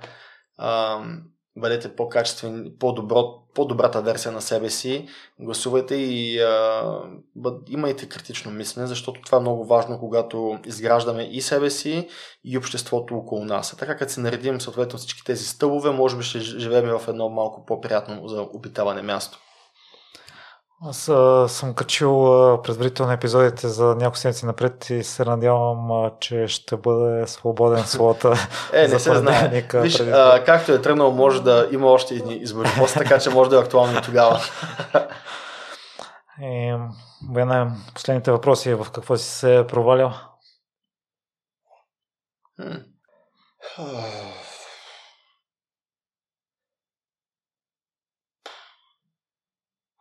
бъдете по-качествени, по-добро, по-добрата версия на себе си, гласувайте и а, бъд, имайте критично мислене, защото това е много важно, когато изграждаме и себе си, и обществото около нас. Така като се наредим съответно всички тези стълбове, може би ще живеем в едно малко по-приятно за обитаване място. Аз а, съм качил а, предварително епизодите за няколко седмици напред и се надявам, а, че ще бъде свободен слота. е, не се знае. Виж, а, както е тръгнал, може да има още едни избори после, така че може да е актуално и тогава. и, Вена, последните въпроси в какво си се провалял?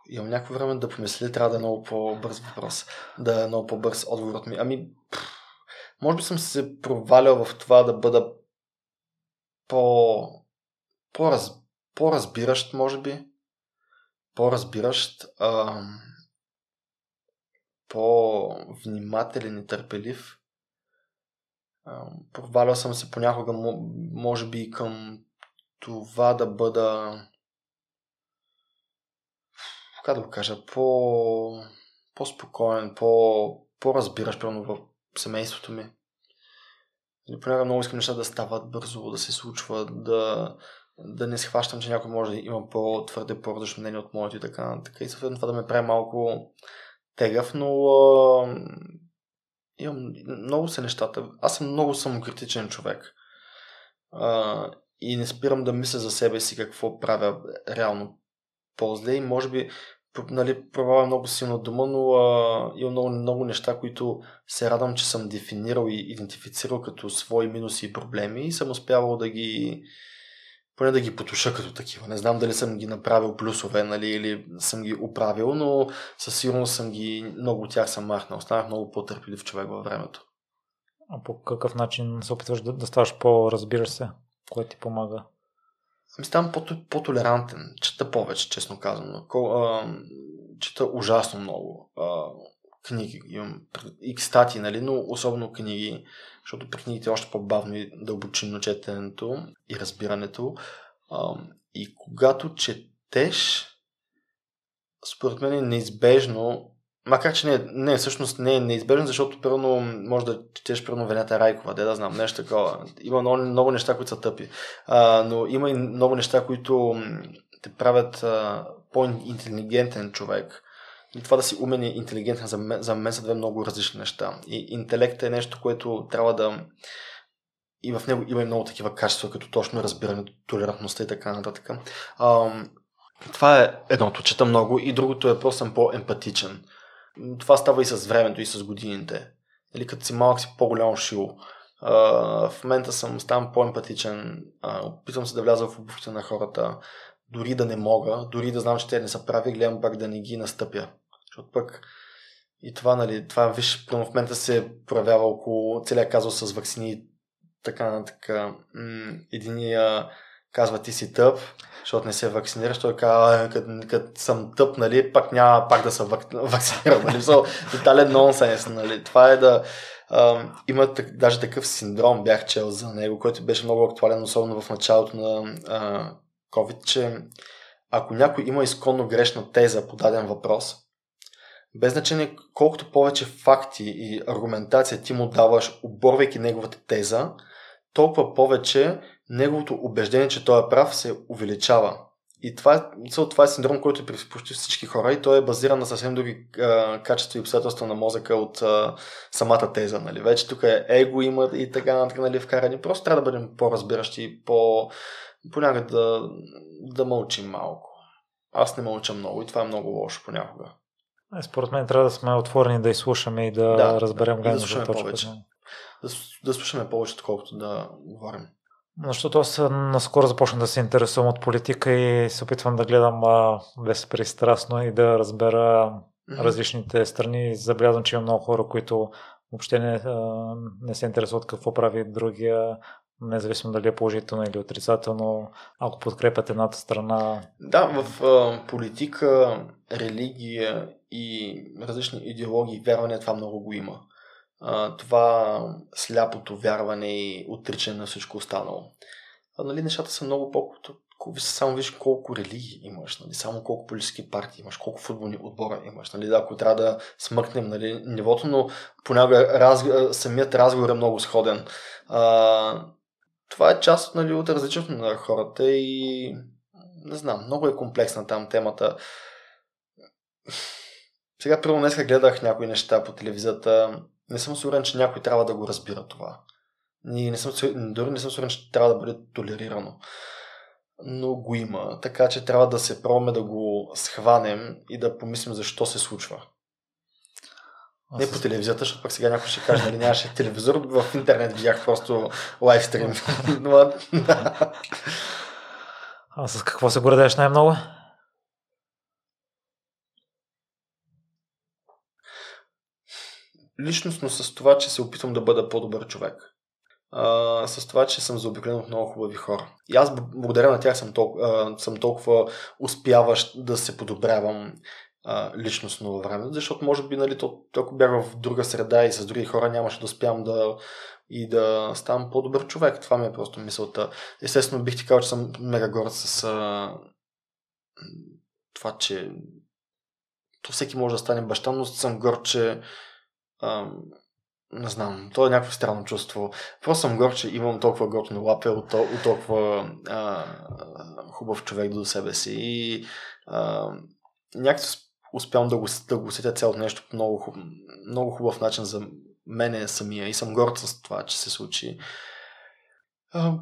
Имам някакво време да помисля, трябва да е много по-бърз въпрос, да е много по-бърз отговорът ми. Ами, може би съм се провалял в това да бъда по, по-раз, по-разбиращ, може би. По-разбиращ, а, по-внимателен и търпелив. А, провалял съм се понякога, може би, към това да бъда как да го кажа, по, по-спокоен, по, по-разбираш, примерно в семейството ми. Или понякога много искам неща да стават бързо, да се случват, да, да не схващам, че някой може да има по-твърде, по-различно мнение от моето и така. така и съответно това да ме прави малко тегав, но а, имам много се нещата. Аз съм много самокритичен човек. А, и не спирам да мисля за себе си какво правя реално по-зле и може би нали, проваля много силно от дома, но а, има много, много неща, които се радвам, че съм дефинирал и идентифицирал като свои минуси и проблеми и съм успявал да ги поне да ги потуша като такива. Не знам дали съм ги направил плюсове, нали, или съм ги оправил, но със сигурност съм ги, много от тях съм махнал. Станах много по-търпелив човек във времето. А по какъв начин се опитваш да, да ставаш по-разбираш се? Кое ти помага? Ами ставам по-толерантен, чета повече, честно казано. Чета ужасно много книги, имам и стати, нали, но особено книги, защото при книгите е още по-бавно и дълбочинно четенето и разбирането. И когато четеш, според мен е неизбежно Макар, че не, не, всъщност не е неизбежно, защото първо може да четеш първо Венета Райкова, де да знам, нещо такова. Има много, много неща, които са тъпи. А, но има и много неща, които те правят а, по-интелигентен човек. И това да си умен и интелигентен за мен, за мен са две много различни неща. И интелект е нещо, което трябва да... И в него има и много такива качества, като точно разбиране, толерантността и така нататък. А, това е едното, чета много и другото е просто съм по-емпатичен това става и с времето, и с годините. Нали, като си малък си по-голямо шило. Uh, в момента съм, ставам по-емпатичен, опитвам се да вляза в обувките на хората, дори да не мога, дори да знам, че те не са прави, гледам пак да не ги настъпя. Защото пък и това, нали, това виж, в момента се проявява около целият казус с вакцини, така така. Единия казва ти си тъп, защото не се вакцинираш, той казва, като съм тъп, нали, пак няма пак да се вак... вакцинирам. Нали? So, тотален нонсенс. Нали? Това е да... А, има даже такъв синдром, бях чел за него, който беше много актуален, особено в началото на а, COVID, че ако някой има изконно грешна теза по даден въпрос, без значение колкото повече факти и аргументация ти му даваш, оборвайки неговата теза, толкова повече неговото убеждение, че той е прав, се увеличава. И това, е, това е синдром, който е при почти всички хора и той е базиран на съвсем други а, качества и обстоятелства на мозъка от а, самата теза. Нали? Вече тук е его има и така нататък нали, вкарани. Просто трябва да бъдем по-разбиращи, по, понякога да, да мълчим малко. Аз не мълча много и това е много лошо понякога. Е, според мен трябва да сме отворени да изслушаме и да, да разберем да, гледната да точка. Повече. Да, да слушаме повече, отколкото да говорим. Защото аз наскоро започна да се интересувам от политика и се опитвам да гледам безпристрастно и да разбера mm-hmm. различните страни. Забелязвам, че има много хора, които въобще не, не се интересуват какво прави другия, независимо дали е положително или отрицателно, ако подкрепят едната страна. Да, в а, политика, религия и различни идеологии, вярвания това много го има. Това сляпото вярване и отричане на всичко останало. А, нали, нещата са много по само виж колко религии имаш, нали, само колко политически партии имаш, колко футболни отбора имаш. Нали, ако трябва да смъкнем нали, нивото, но понякога раз, самият разговор е много сходен. А, това е част нали, от различието на хората и не знам, много е комплексна там темата. Сега първо днес гледах някои неща по телевизията. Не съм сигурен, че някой трябва да го разбира това. И не съм, дори не съм сигурен, че трябва да бъде толерирано. Но го има, така че трябва да се пробваме да го схванем и да помислим защо се случва. Не по телевизията, защото пък сега някой ще каже, нали нямаше телевизор, в интернет видях просто лайвстрим. А с какво се гордееш най-много? Личностно с това, че се опитвам да бъда по-добър човек. А, с това, че съм заобиколен от много хубави хора. И аз благодаря на тях съм толкова, съм толкова успяващ да се подобрявам а, личностно във времето, защото може би, нали, то, ако бях в друга среда и с други хора, нямаше да успявам да и да ставам по-добър човек. Това ми е просто мисълта. Естествено, бих ти казал, че съм мега горд с а, това, че то всеки може да стане баща, но съм горд, че а, не знам, то е някакво странно чувство. Просто съм горд, че имам толкова готно лапе от, от толкова а, хубав човек до себе си и а, някакси успявам да го, да го усетя цялото нещо по много, много хубав начин за мене самия и съм горд с това, че се случи. А,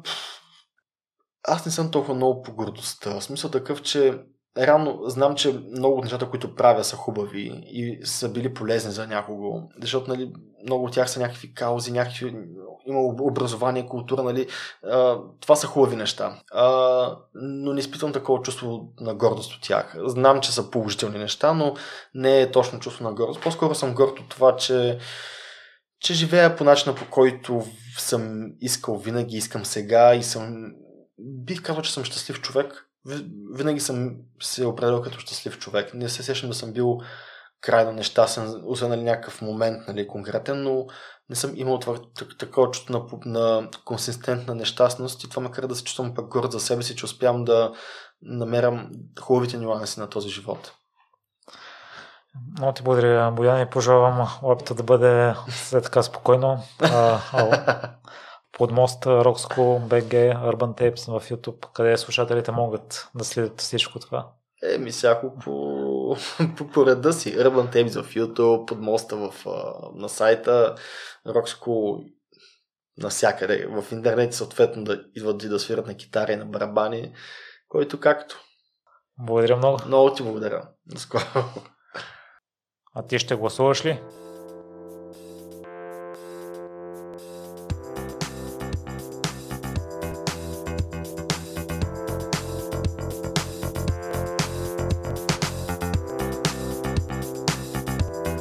аз не съм толкова много по гордостта. Смисъл такъв, че реално знам, че много от нещата, които правя са хубави и са били полезни за някого, защото нали, много от тях са някакви каузи, някакви, има образование, култура, нали, а, това са хубави неща. А, но не изпитвам такова чувство на гордост от тях. Знам, че са положителни неща, но не е точно чувство на гордост. По-скоро съм горд от това, че че живея по начина по който съм искал винаги, искам сега и съм бих казал, че съм щастлив човек винаги съм се определил като щастлив човек. Не се сещам да съм бил крайно нещастен, освен нали, някакъв момент нали, конкретен, но не съм имал това, такова чувство на, на консистентна нещастност и това ме кара да се чувствам пък горд за себе си, че успявам да намерям хубавите нюанси на този живот. Много ти благодаря, Боян, и пожелавам опита да бъде след така спокойно. А, а, под моста Рокско, БГ, Urban Tapes в YouTube, къде слушателите могат да следят всичко това? Еми, всяко по, по, по реда си. Urban Tapes в YouTube, под моста в, на сайта, Рокско навсякъде. В интернет съответно да идват и да свират на китари на барабани, който както. Благодаря много. Много ти благодаря. До скоро. А ти ще гласуваш ли?